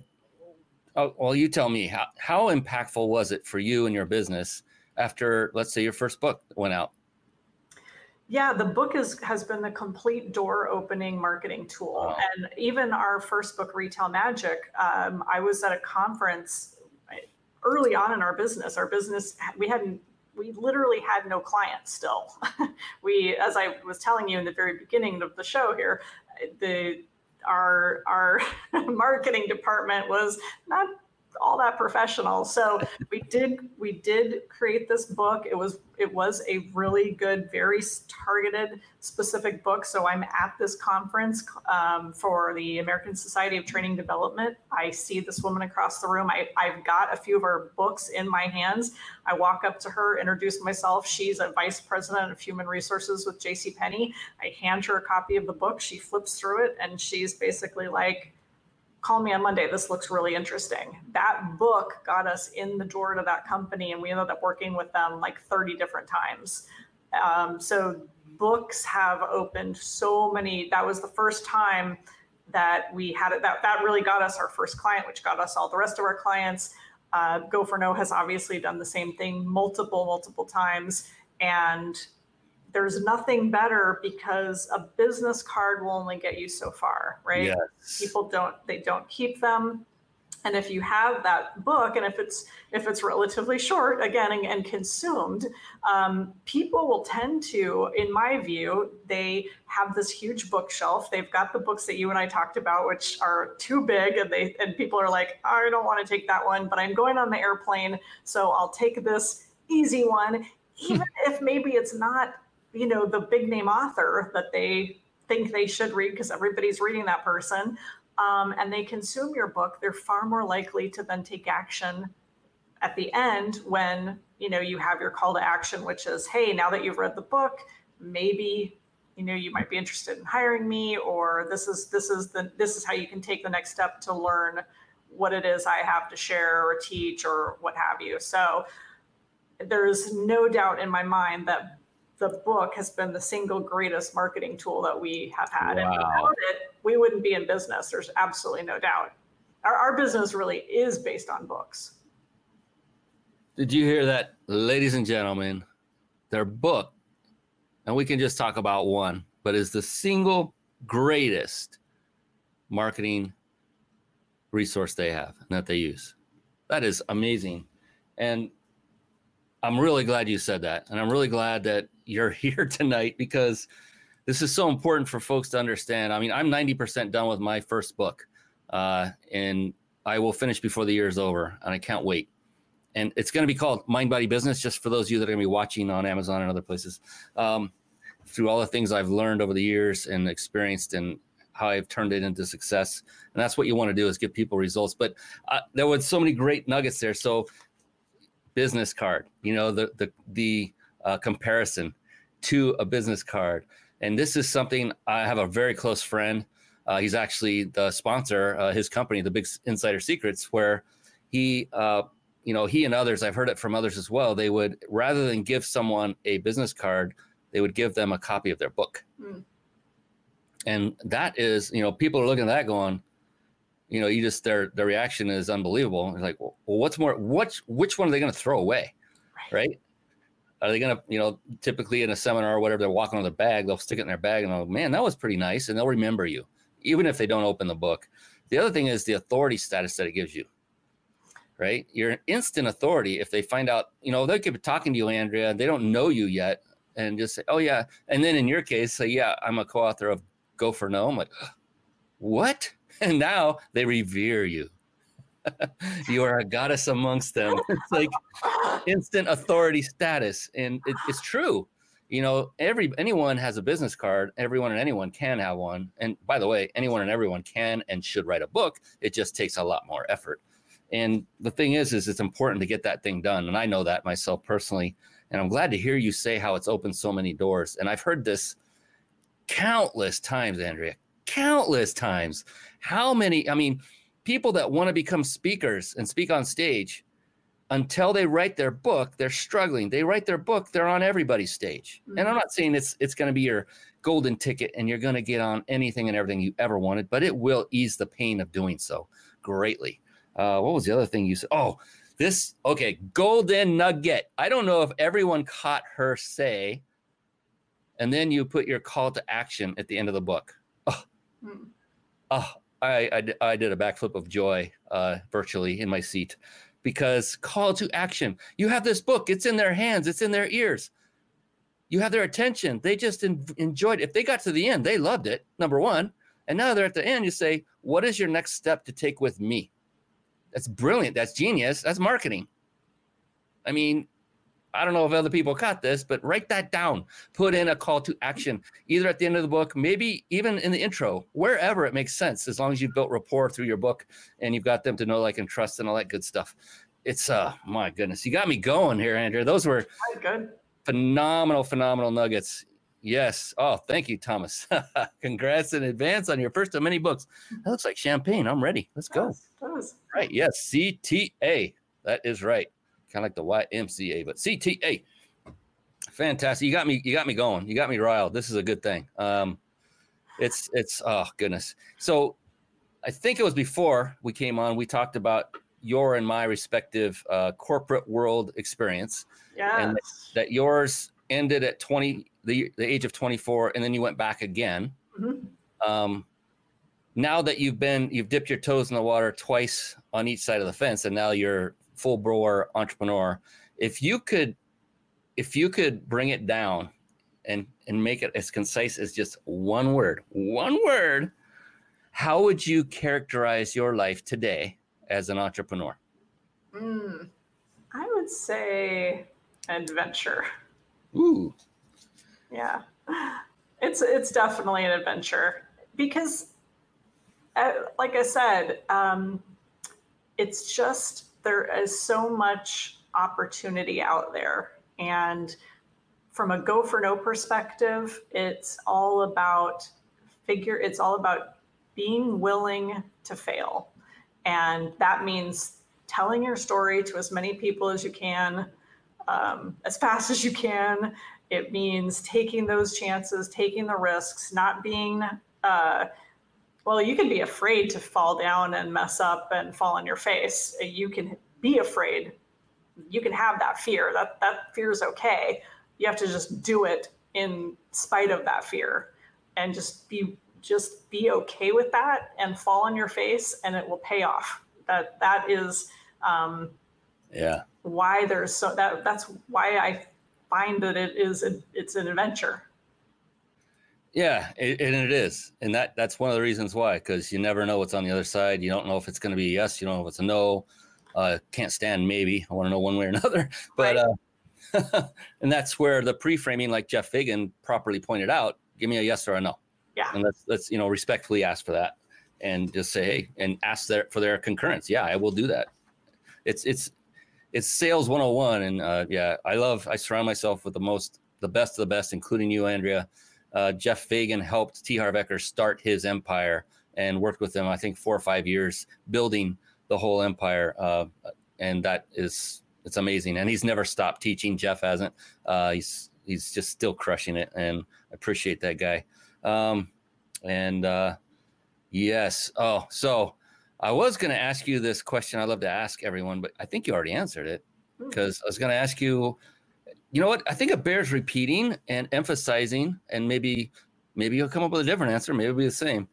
Oh, well, you tell me how how impactful was it for you and your business after, let's say, your first book went out? Yeah, the book is has been the complete door opening marketing tool. Wow. And even our first book, Retail Magic, um, I was at a conference early on in our business. Our business, we hadn't, we literally had no clients still. we, as I was telling you in the very beginning of the show here, the our our marketing department was not all that professional. So we did we did create this book. It was it was a really good, very targeted, specific book. So I'm at this conference um, for the American Society of Training Development. I see this woman across the room. I, I've got a few of her books in my hands. I walk up to her, introduce myself. She's a vice president of human resources with J.C. Penney. I hand her a copy of the book. She flips through it, and she's basically like call me on Monday. This looks really interesting. That book got us in the door to that company, and we ended up working with them like 30 different times. Um, so books have opened so many. That was the first time that we had it. That that really got us our first client, which got us all the rest of our clients. Uh, Go for No has obviously done the same thing multiple, multiple times, and there's nothing better because a business card will only get you so far, right? Yes. People don't they don't keep them. And if you have that book, and if it's if it's relatively short, again and, and consumed, um, people will tend to, in my view, they have this huge bookshelf. They've got the books that you and I talked about, which are too big, and they and people are like, I don't want to take that one, but I'm going on the airplane, so I'll take this easy one, even if maybe it's not you know the big name author that they think they should read because everybody's reading that person um, and they consume your book they're far more likely to then take action at the end when you know you have your call to action which is hey now that you've read the book maybe you know you might be interested in hiring me or this is this is the this is how you can take the next step to learn what it is i have to share or teach or what have you. So there's no doubt in my mind that the book has been the single greatest marketing tool that we have had. Wow. And without it, we wouldn't be in business. There's absolutely no doubt. Our, our business really is based on books. Did you hear that, ladies and gentlemen? Their book, and we can just talk about one, but is the single greatest marketing resource they have and that they use. That is amazing. And I'm really glad you said that. And I'm really glad that you're here tonight because this is so important for folks to understand. I mean, I'm 90% done with my first book. Uh, and I will finish before the year is over, and I can't wait. And it's going to be called Mind Body Business, just for those of you that are going to be watching on Amazon and other places. Um, through all the things I've learned over the years and experienced, and how I've turned it into success. And that's what you want to do is give people results. But uh, there was so many great nuggets there. So business card, you know, the the the uh, comparison to a business card. And this is something I have a very close friend. Uh, he's actually the sponsor, uh, his company, the Big Insider Secrets, where he, uh, you know, he and others, I've heard it from others as well. They would rather than give someone a business card, they would give them a copy of their book. Mm. And that is, you know, people are looking at that going, you know, you just their their reaction is unbelievable. It's like, well, what's more, which which one are they going to throw away, right? right? Are they going to, you know, typically in a seminar or whatever, they're walking with a bag, they'll stick it in their bag and they'll, go, man, that was pretty nice, and they'll remember you, even if they don't open the book. The other thing is the authority status that it gives you, right? You're an instant authority if they find out, you know, they could be talking to you, Andrea, they don't know you yet, and just say, oh yeah, and then in your case, say, yeah, I'm a co-author of Go for No. I'm like, what? And now they revere you. you are a goddess amongst them. It's like instant authority status, and it, it's true. You know, every anyone has a business card. Everyone and anyone can have one. And by the way, anyone and everyone can and should write a book. It just takes a lot more effort. And the thing is, is it's important to get that thing done. And I know that myself personally. And I'm glad to hear you say how it's opened so many doors. And I've heard this countless times, Andrea, countless times. How many? I mean, people that want to become speakers and speak on stage until they write their book, they're struggling. They write their book, they're on everybody's stage. Mm-hmm. And I'm mm-hmm. not saying it's it's going to be your golden ticket and you're going to get on anything and everything you ever wanted, but it will ease the pain of doing so greatly. Uh, what was the other thing you said? Oh, this okay, golden nugget. I don't know if everyone caught her say and then you put your call to action at the end of the book. Oh, mm. oh I, I, I, did a backflip of joy uh, virtually in my seat because call to action. You have this book, it's in their hands, it's in their ears. You have their attention. They just enjoyed it. If they got to the end, they loved it, number one. And now they're at the end, you say, What is your next step to take with me? That's brilliant. That's genius. That's marketing. I mean, I don't know if other people caught this, but write that down. Put in a call to action, either at the end of the book, maybe even in the intro, wherever it makes sense, as long as you've built rapport through your book and you've got them to know, like, and trust and all that good stuff. It's uh my goodness, you got me going here, Andrew. Those were good. phenomenal, phenomenal nuggets. Yes. Oh, thank you, Thomas. Congrats in advance on your first of many books. That looks like champagne. I'm ready. Let's go. Does, Right. Yes. CTA. That is right kind of like the YMCA, but CTA. Fantastic. You got me. You got me going. You got me riled. This is a good thing. Um, it's it's oh goodness. So I think it was before we came on. We talked about your and my respective uh, corporate world experience. Yeah. And that yours ended at 20, the, the age of 24, and then you went back again. Mm-hmm. Um, now that you've been, you've dipped your toes in the water twice on each side of the fence, and now you're full bore entrepreneur if you could if you could bring it down and and make it as concise as just one word one word how would you characterize your life today as an entrepreneur? Mm, i would say adventure. Ooh. Yeah. It's it's definitely an adventure because uh, like i said um, it's just there is so much opportunity out there. And from a go for no perspective, it's all about figure, it's all about being willing to fail. And that means telling your story to as many people as you can, um, as fast as you can. It means taking those chances, taking the risks, not being uh, well, you can be afraid to fall down and mess up and fall on your face. You can be afraid. You can have that fear. That that fear is okay. You have to just do it in spite of that fear and just be just be okay with that and fall on your face and it will pay off. That that is um, yeah why there's so that that's why I find that it is a, it's an adventure Yeah, it, and it is, and that that's one of the reasons why, because you never know what's on the other side. You don't know if it's going to be yes, you don't know if it's a no. Uh, can't stand maybe. I want to know one way or another. But right. uh, and that's where the pre-framing, like Jeff Fagan properly pointed out, give me a yes or a no. Yeah. And let's let's you know respectfully ask for that, and just say hey, and ask their for their concurrence. Yeah, I will do that. It's it's it's sales 101, and uh, yeah, I love. I surround myself with the most, the best of the best, including you, Andrea uh, Jeff Fagan helped T. Harv Eker start his empire and worked with him, I think, four or five years building the whole empire. Uh, and that is, it's amazing. And he's never stopped teaching. Jeff hasn't. Uh, he's, he's just still crushing it. And I appreciate that guy. Um, and uh, yes. Oh, so I was going to ask you this question. I love to ask everyone, but I think you already answered it because hmm. I was going to ask you you know what? I think it bears repeating and emphasizing, and maybe maybe you'll come up with a different answer. Maybe it'll be the same.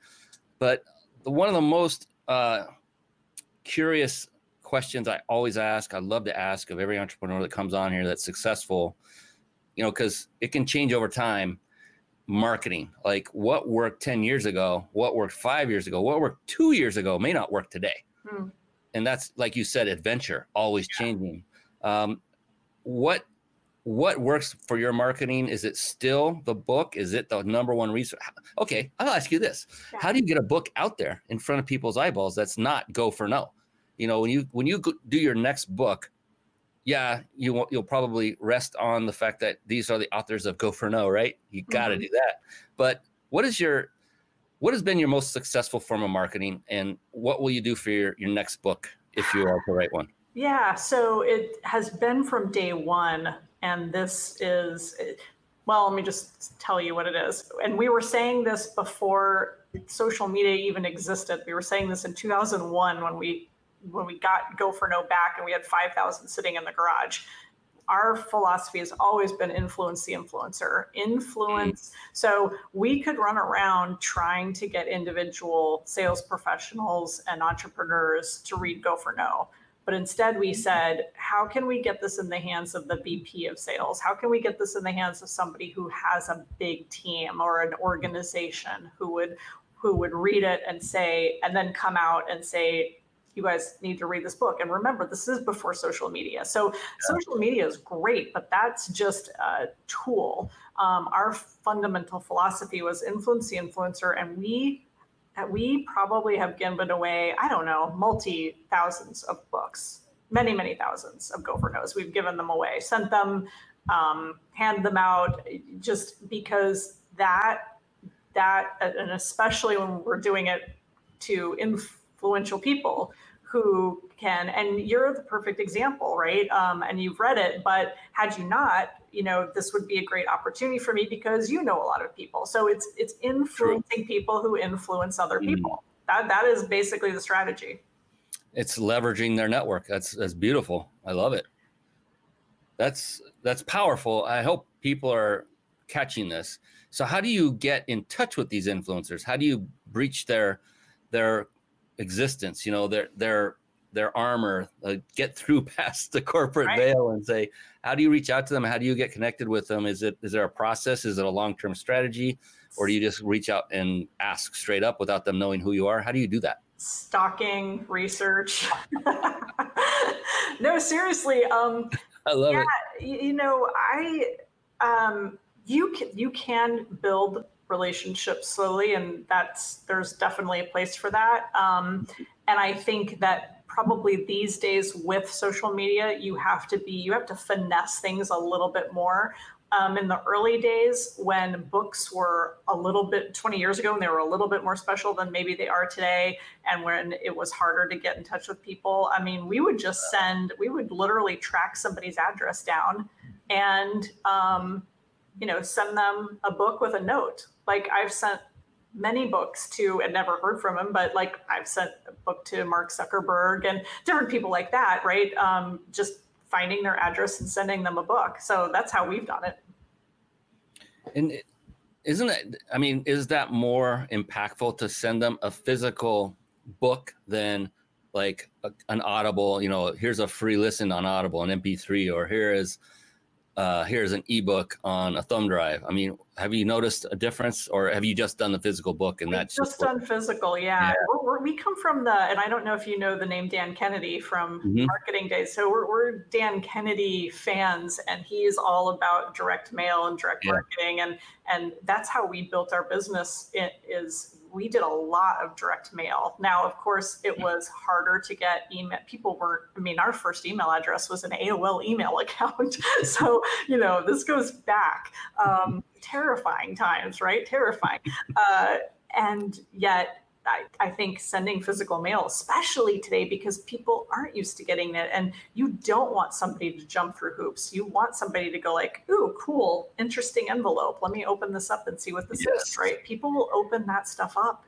But the, one of the most uh, curious questions I always ask, I love to ask of every entrepreneur that comes on here that's successful, you know, because it can change over time. Marketing, like what worked 10 years ago, what worked five years ago, what worked two years ago may not work today. Hmm. And that's, like you said, adventure, always yeah. changing. Um, what what works for your marketing? Is it still the book? Is it the number one resource? Okay, I'll ask you this: yeah. How do you get a book out there in front of people's eyeballs that's not go for no? You know, when you when you do your next book, yeah, you will, you'll probably rest on the fact that these are the authors of Go for No, right? You got to mm-hmm. do that. But what is your what has been your most successful form of marketing, and what will you do for your your next book if you are to write one? Yeah, so it has been from day one and this is, well, let me just tell you what it is. And we were saying this before social media even existed. We were saying this in 2001 when we when we got Go for No back and we had 5,000 sitting in the garage. Our philosophy has always been influence the influencer. Influence. Mm. So we could run around trying to get individual sales professionals and entrepreneurs to read Go for No but instead, we said, how can we get this in the hands of the VP of sales? How can we get this in the hands of somebody who has a big team or an organization who would who would read it and say, and then come out and say, you guys need to read this book. And remember, this is before social media. So yeah. social media is great, but that's just a tool. Um, our fundamental philosophy was influence the influencer, and we we probably have given away, I don't know, multi thousands of books, many, many thousands of Go for No's. We've given them away, sent them, um, hand them out, just because that, that, and especially when we're doing it to influential people who can, and you're the perfect example, right? Um, and you've read it, but had you not, you know this would be a great opportunity for me because you know a lot of people. So it's it's influencing True. people who influence other mm. people. That that is basically the strategy. It's leveraging their network. That's that's beautiful. I love it. That's that's powerful. I hope people are catching this. So how do you get in touch with these influencers? How do you breach their their existence? You know their their their armor, uh, get through past the corporate right. veil, and say, how do you reach out to them? How do you get connected with them? Is it is there a process? Is it a long term strategy, or do you just reach out and ask straight up without them knowing who you are? How do you do that? Stalking research. no, seriously. Um, I love yeah, it. You know, I um, you can you can build relationships slowly and that's there's definitely a place for that um, and i think that probably these days with social media, you have to be, you have to finesse things a little bit more. Um, in the early days when books were a little bit 20 years ago and they were a little bit more special than maybe they are today and when it was harder to get in touch with people i mean we would just send we would literally track somebody's address down and um, you know send them a book with a note like i've sent many books to and never heard from him, but like I've sent a book to Mark Zuckerberg and different people like that, right? Um, just finding their address and sending them a book. So that's how we've done it. And isn't it, I mean, is that more impactful to send them a physical book than like a, an Audible, you know, here's a free listen on Audible, an MP3, or here is uh, here's an ebook on a thumb drive. I mean, have you noticed a difference, or have you just done the physical book and We've that's just done physical? Yeah, Yeah. We're, we're, we come from the, and I don't know if you know the name Dan Kennedy from Mhm. Marketing Days. So we're, we're Dan Kennedy fans, and he's all about direct mail and direct Yeah. marketing, and and that's how we built our business. It is we did a lot of direct mail. Now, of course, it was harder to get email. People weren't. I mean, our first email address was an AOL email account. so you know, this goes back. Um, terrifying times, right? Terrifying. Uh, and yet, I, I think sending physical mail, especially today, because people aren't used to getting it, and you don't want somebody to jump through hoops. You want somebody to go like, "Ooh, cool, interesting envelope. Let me open this up and see what this Yes. is." Right? People will open that stuff up.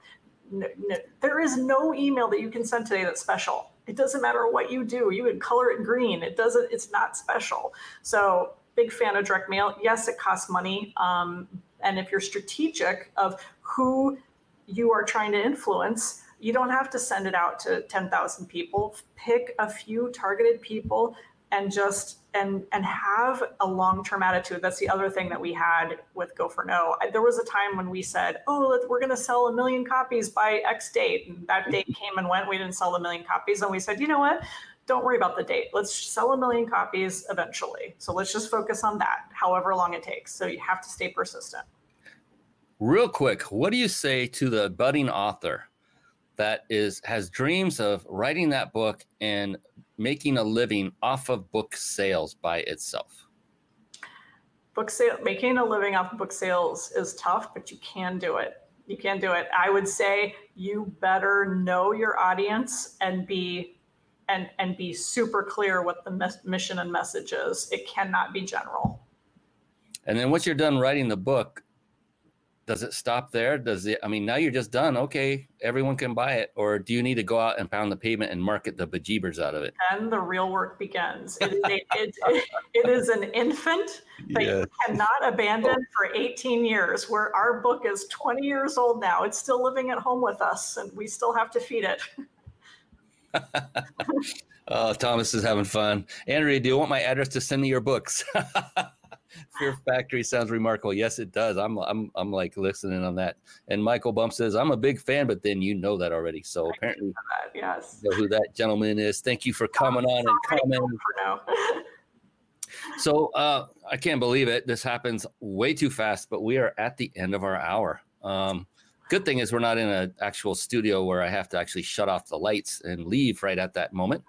No, no, there is no email that you can send today that's special. It doesn't matter what you do. You can color it green. It doesn't. It's not special. So, big fan of direct mail. Yes, it costs money. Um, and if you're strategic of who you are trying to influence, you don't have to send it out to 10,000 people. Pick a few targeted people and just and and have a long-term attitude. That's the other thing that we had with Go for No. I- There was a time when we said, "Oh, we're going to sell a million copies by X date," and that mm-hmm. date came and went. We didn't sell a million copies, and we said, "You know what? Don't worry about the date. Let's sell a million copies eventually. So let's just focus on that, however long it takes." So you have to stay persistent. Real quick, what do you say to the budding author that is has dreams of writing that book and making a living off of book sales by itself? book sale making a living off of book sales is tough but you can do it. You can do it. I would say you better know your audience and be and and be super clear what the mes- mission and message is. It cannot be general. And then once you're done writing the book, does it stop there? Does it? I mean, now you're just done. Okay, everyone can buy it, or do you need to go out and pound the pavement and market the bejeebers out of it? then the real work begins it is, a, it, it is an infant that you cannot abandon for 18 years where our book is 20 years old now it's still living at home with us and we still have to feed it Oh, Thomas is having fun. Andrea, do you want my address to send me your books? Fear Factory sounds remarkable. Yes, it does. I'm I'm I'm like listening on that. And Michael Bump says, I'm a big fan, but then you know that already. So apparently Uh, yes you know who that gentleman is. Thank you for coming on and commenting. So uh, I can't believe it. This happens way too fast, but we are at the end of our hour. Um, good thing is we're not in an actual studio where I have to actually shut off the lights and leave right at that moment.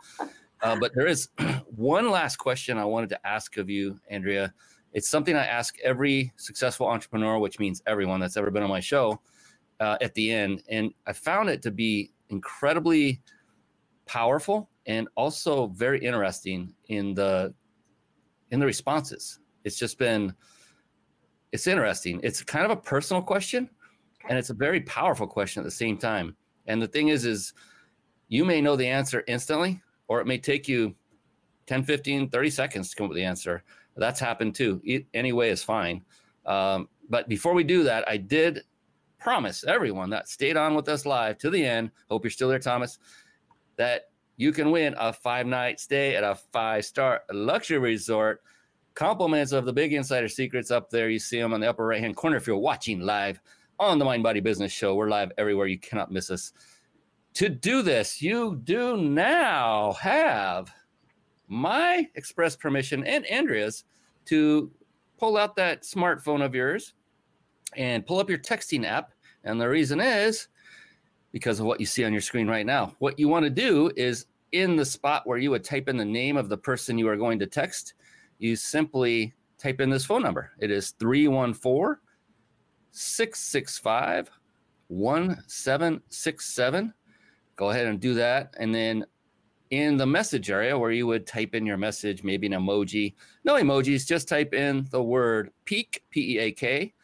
Uh, but there is one last question I wanted to ask of you, Andrea. It's something I ask every successful entrepreneur, which means everyone that's ever been on my show, uh, at the end. And I found it to be incredibly powerful and also very interesting in the in the responses. It's just been it's interesting. It's kind of a personal question and it's a very powerful question at the same time. And the thing is is you may know the answer instantly or it may take you 10, 15, 30 seconds to come up with the answer. That's happened too. It, any way is fine. Um, but before we do that, I did promise everyone that stayed on with us live to the end. Hope you're still there, Thomas. That you can win a five night stay at a five star luxury resort. Compliments of the big insider secrets up there. You see them on the upper right hand corner if you're watching live on the Mind Body Business Show. We're live everywhere. You cannot miss us. To do this, you do now have my express permission and Andrea's to pull out that smartphone of yours and pull up your texting app. And the reason is because of what you see on your screen right now. What you want to do is in the spot where you would type in the name of the person you are going to text, you simply type in this phone number. It is 314 665 1767. Go ahead and do that. And then in the message area where you would type in your message, maybe an emoji, no emojis, just type in the word peak, P E A K,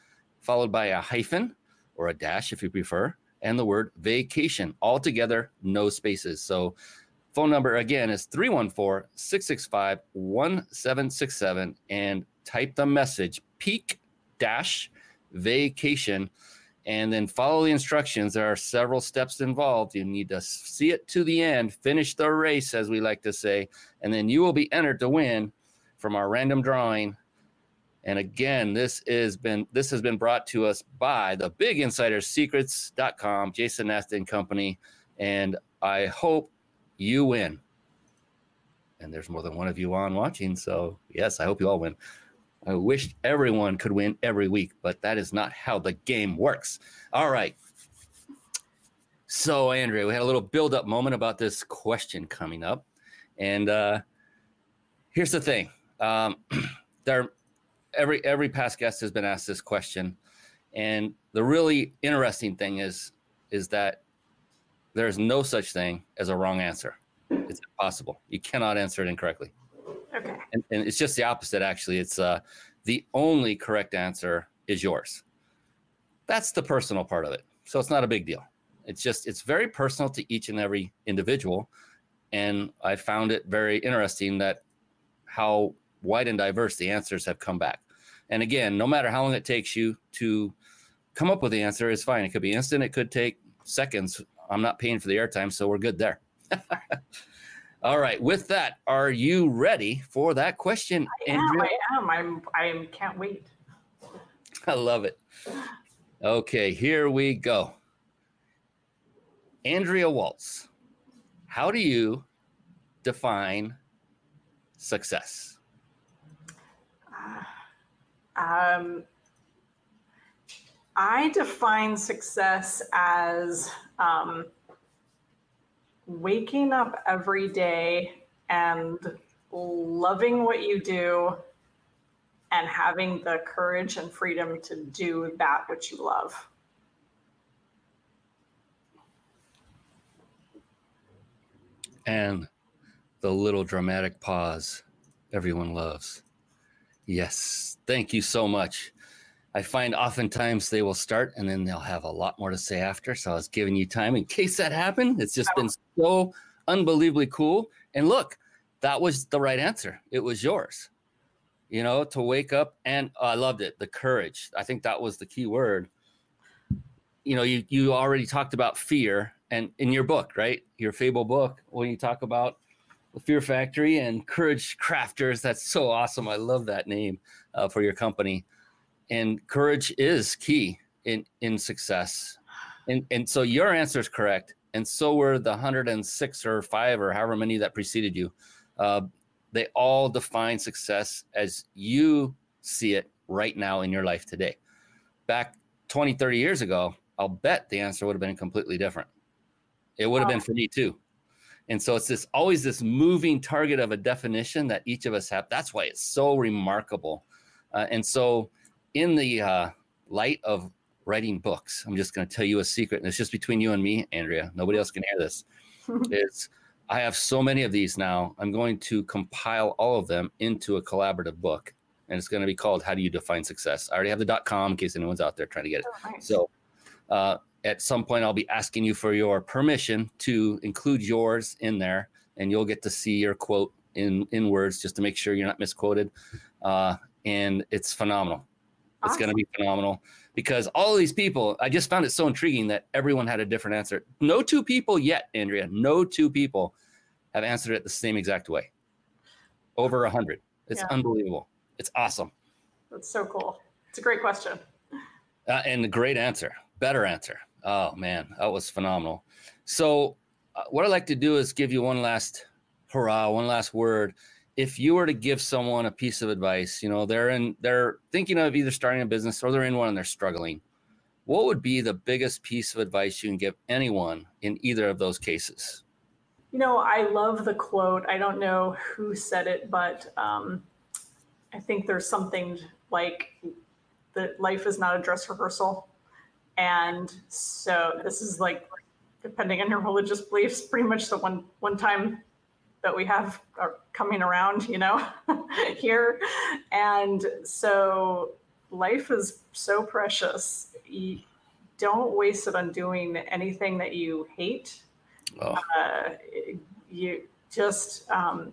followed by a hyphen or a dash if you prefer, and the word vacation, all together, no spaces. So, phone number again is 314 665 1767 and type the message peak dash vacation and then follow the instructions. There are several steps involved. You need to see it to the end, finish the race, as we like to say, and then you will be entered to win from our random drawing And again, this is been this has been brought to us by the Big Insiders Secrets.com, Jason Nast and Company. And I hope you win. And there's more than one of you on watching. So yes, I hope you all win. I wish everyone could win every week, but that is not how the game works. All right. So, Andrea, we had a little build up moment about this question coming up. And uh, here's the thing um, there, every, every past guest has been asked this question. And the really interesting thing is, is that there's no such thing as a wrong answer. It's impossible. You cannot answer it incorrectly. And, and it's just the opposite, actually. It's uh, the only correct answer is yours. That's the personal part of it. So it's not a big deal. It's just, it's very personal to each and every individual. And I found it very interesting that how wide and diverse the answers have come back. And again, no matter how long it takes you to come up with the answer, is fine. It could be instant, it could take seconds. I'm not paying for the airtime, so we're good there. All right. With that, are you ready for that question, I am. Andrea? I am. I'm. I am. Can't wait. I love it. Okay, here we go. Andrea Waltz, how do you define success? Uh, um, I define success as um, waking up every day and loving what you do and having the courage and freedom to do that which you love. And the little dramatic pause everyone loves. Yes, thank you so much. I find oftentimes they will start and then they'll have a lot more to say after. So I was giving you time in case that happened. It's just been so unbelievably cool. And look, that was the right answer. It was yours. You know, to wake up and oh, I loved it. The courage. I think that was the key word. You know, you you already talked about fear and in your book, right? Your fable book, when you talk about the Fear Factory and Courage Crafters, that's so awesome. I love that name uh, for your company and courage is key in in success. And and so your answer is correct. And so were the 106 or 5 or however many that preceded you. Uh, they all define success as you see it right now in your life today. Back 20 30 years ago i'll bet the answer would have been completely different. It would have been for me too. And so it's this always this moving target of a definition that each of us have. That's why it's so remarkable. Uh, and so in the uh, light of writing books, I'm just going to tell you a secret, and it's just between you and me, Andrea. Nobody else can hear this. it's I have so many of these now. I'm going to compile all of them into a collaborative book, and it's going to be called "How Do You Define Success." I already have the dot .com in case anyone's out there trying to get it. Oh, nice. So. Uh, at some point, I'll be asking you for your permission to include yours in there, and you'll get to see your quote in in words just to make sure you're not misquoted. Uh, and it's phenomenal. Awesome. It's going to be phenomenal because all these people, I just found it so intriguing that everyone had a different answer. No two people yet, Andrea, no two people have answered it the same exact way. Over a hundred. It's yeah. unbelievable. It's awesome. That's so cool. It's a great question. Uh, and a great answer, better answer. Oh man, that was phenomenal. So, uh, what I'd like to do is give you one last hurrah, one last word if you were to give someone a piece of advice, you know, they're in they're thinking of either starting a business or they're in one and they're struggling. What would be the biggest piece of advice you can give anyone in either of those cases? You know, I love the quote. I don't know who said it, but um, I think there's something like that life is not a dress rehearsal. And so this is like, depending on your religious beliefs, pretty much the one one time that we have are coming around, you know, here. And so life is so precious. You don't waste it on doing anything that you hate. Oh. Uh, you just um,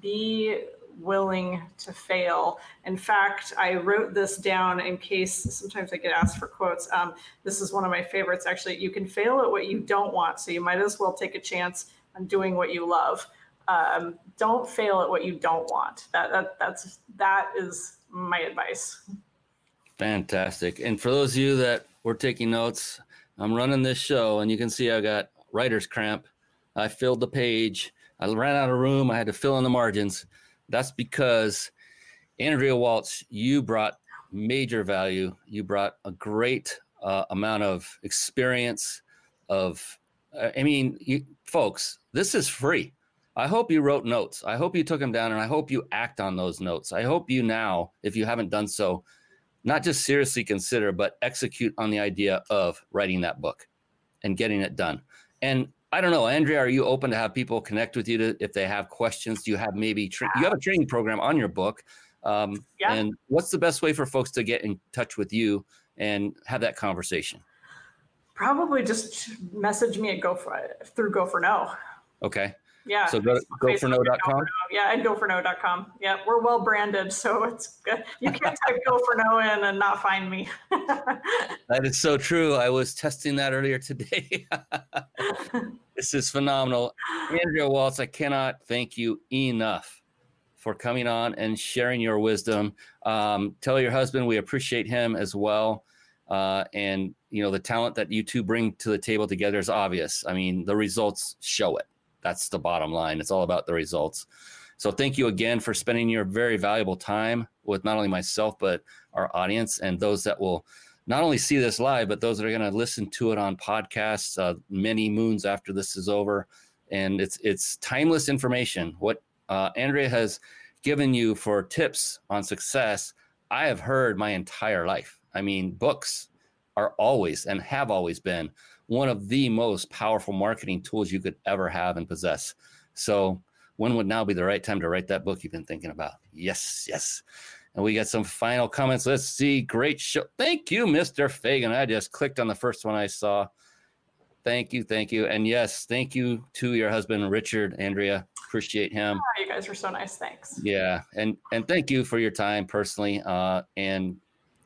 be willing to fail. In fact, I wrote this down in case sometimes I get asked for quotes. Um, this is one of my favorites, actually. You can fail at what you don't want, so you might as well take a chance on doing what you love um, don't fail at what you don't want. That, that that's that is my advice. Fantastic. And for those of you that were taking notes, I'm running this show and you can see I got writer's cramp. I filled the page. I ran out of room. I had to fill in the margins. That's because Andrea Waltz, you brought major value. You brought a great uh, amount of experience. Of, uh, I mean, you, folks, this is free. I hope you wrote notes. I hope you took them down, and I hope you act on those notes. I hope you now, if you haven't done so, not just seriously consider, but execute on the idea of writing that book and getting it done. And I don't know, Andrea, are you open to have people connect with you to, if they have questions? Do you have maybe tra- you have a training program on your book? Um, yeah. And what's the best way for folks to get in touch with you and have that conversation? Probably just message me at go for through go for no. Okay. Yeah. So go, goforno.com. Yeah, and goforno.com. Yeah, we're well branded, so it's good. You can't type go for no in and not find me. that is so true. I was testing that earlier today. this is phenomenal. Andrea Waltz, I cannot thank you enough for coming on and sharing your wisdom. Um, tell your husband we appreciate him as well. Uh, and you know the talent that you two bring to the table together is obvious. I mean, the results show it. That's the bottom line. It's all about the results. So thank you again for spending your very valuable time with not only myself but our audience and those that will not only see this live but those that are going to listen to it on podcasts uh, many moons after this is over. And it's it's timeless information. What uh, Andrea has given you for tips on success, I have heard my entire life. I mean, books are always and have always been one of the most powerful marketing tools you could ever have and possess. So, when would now be the right time to write that book you've been thinking about? Yes, yes. And we got some final comments. Let's see. Great show. Thank you, Mr. Fagan. I just clicked on the first one I saw. Thank you, thank you. And yes, thank you to your husband, Richard, Andrea. Appreciate him. Oh, you guys are so nice. Thanks. Yeah. And and thank you for your time personally. Uh, and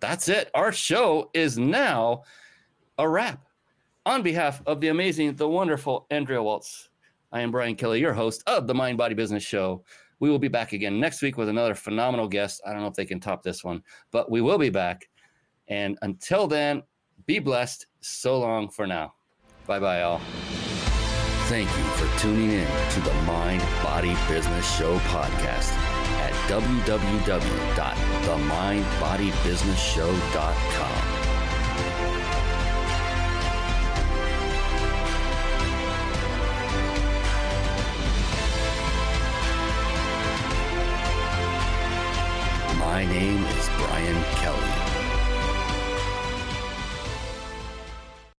that's it. Our show is now a wrap. On behalf of the amazing, the wonderful Andrea Waltz, I am Brian Kelly, your host of the Mind Body Business Show. We will be back again next week with another phenomenal guest. I don't know if they can top this one, but we will be back. And until then, be blessed. So long for now. Bye bye, all. Thank you for tuning in to the Mind Body Business Show podcast at www.themindbodybusinessshow.com. Kelly.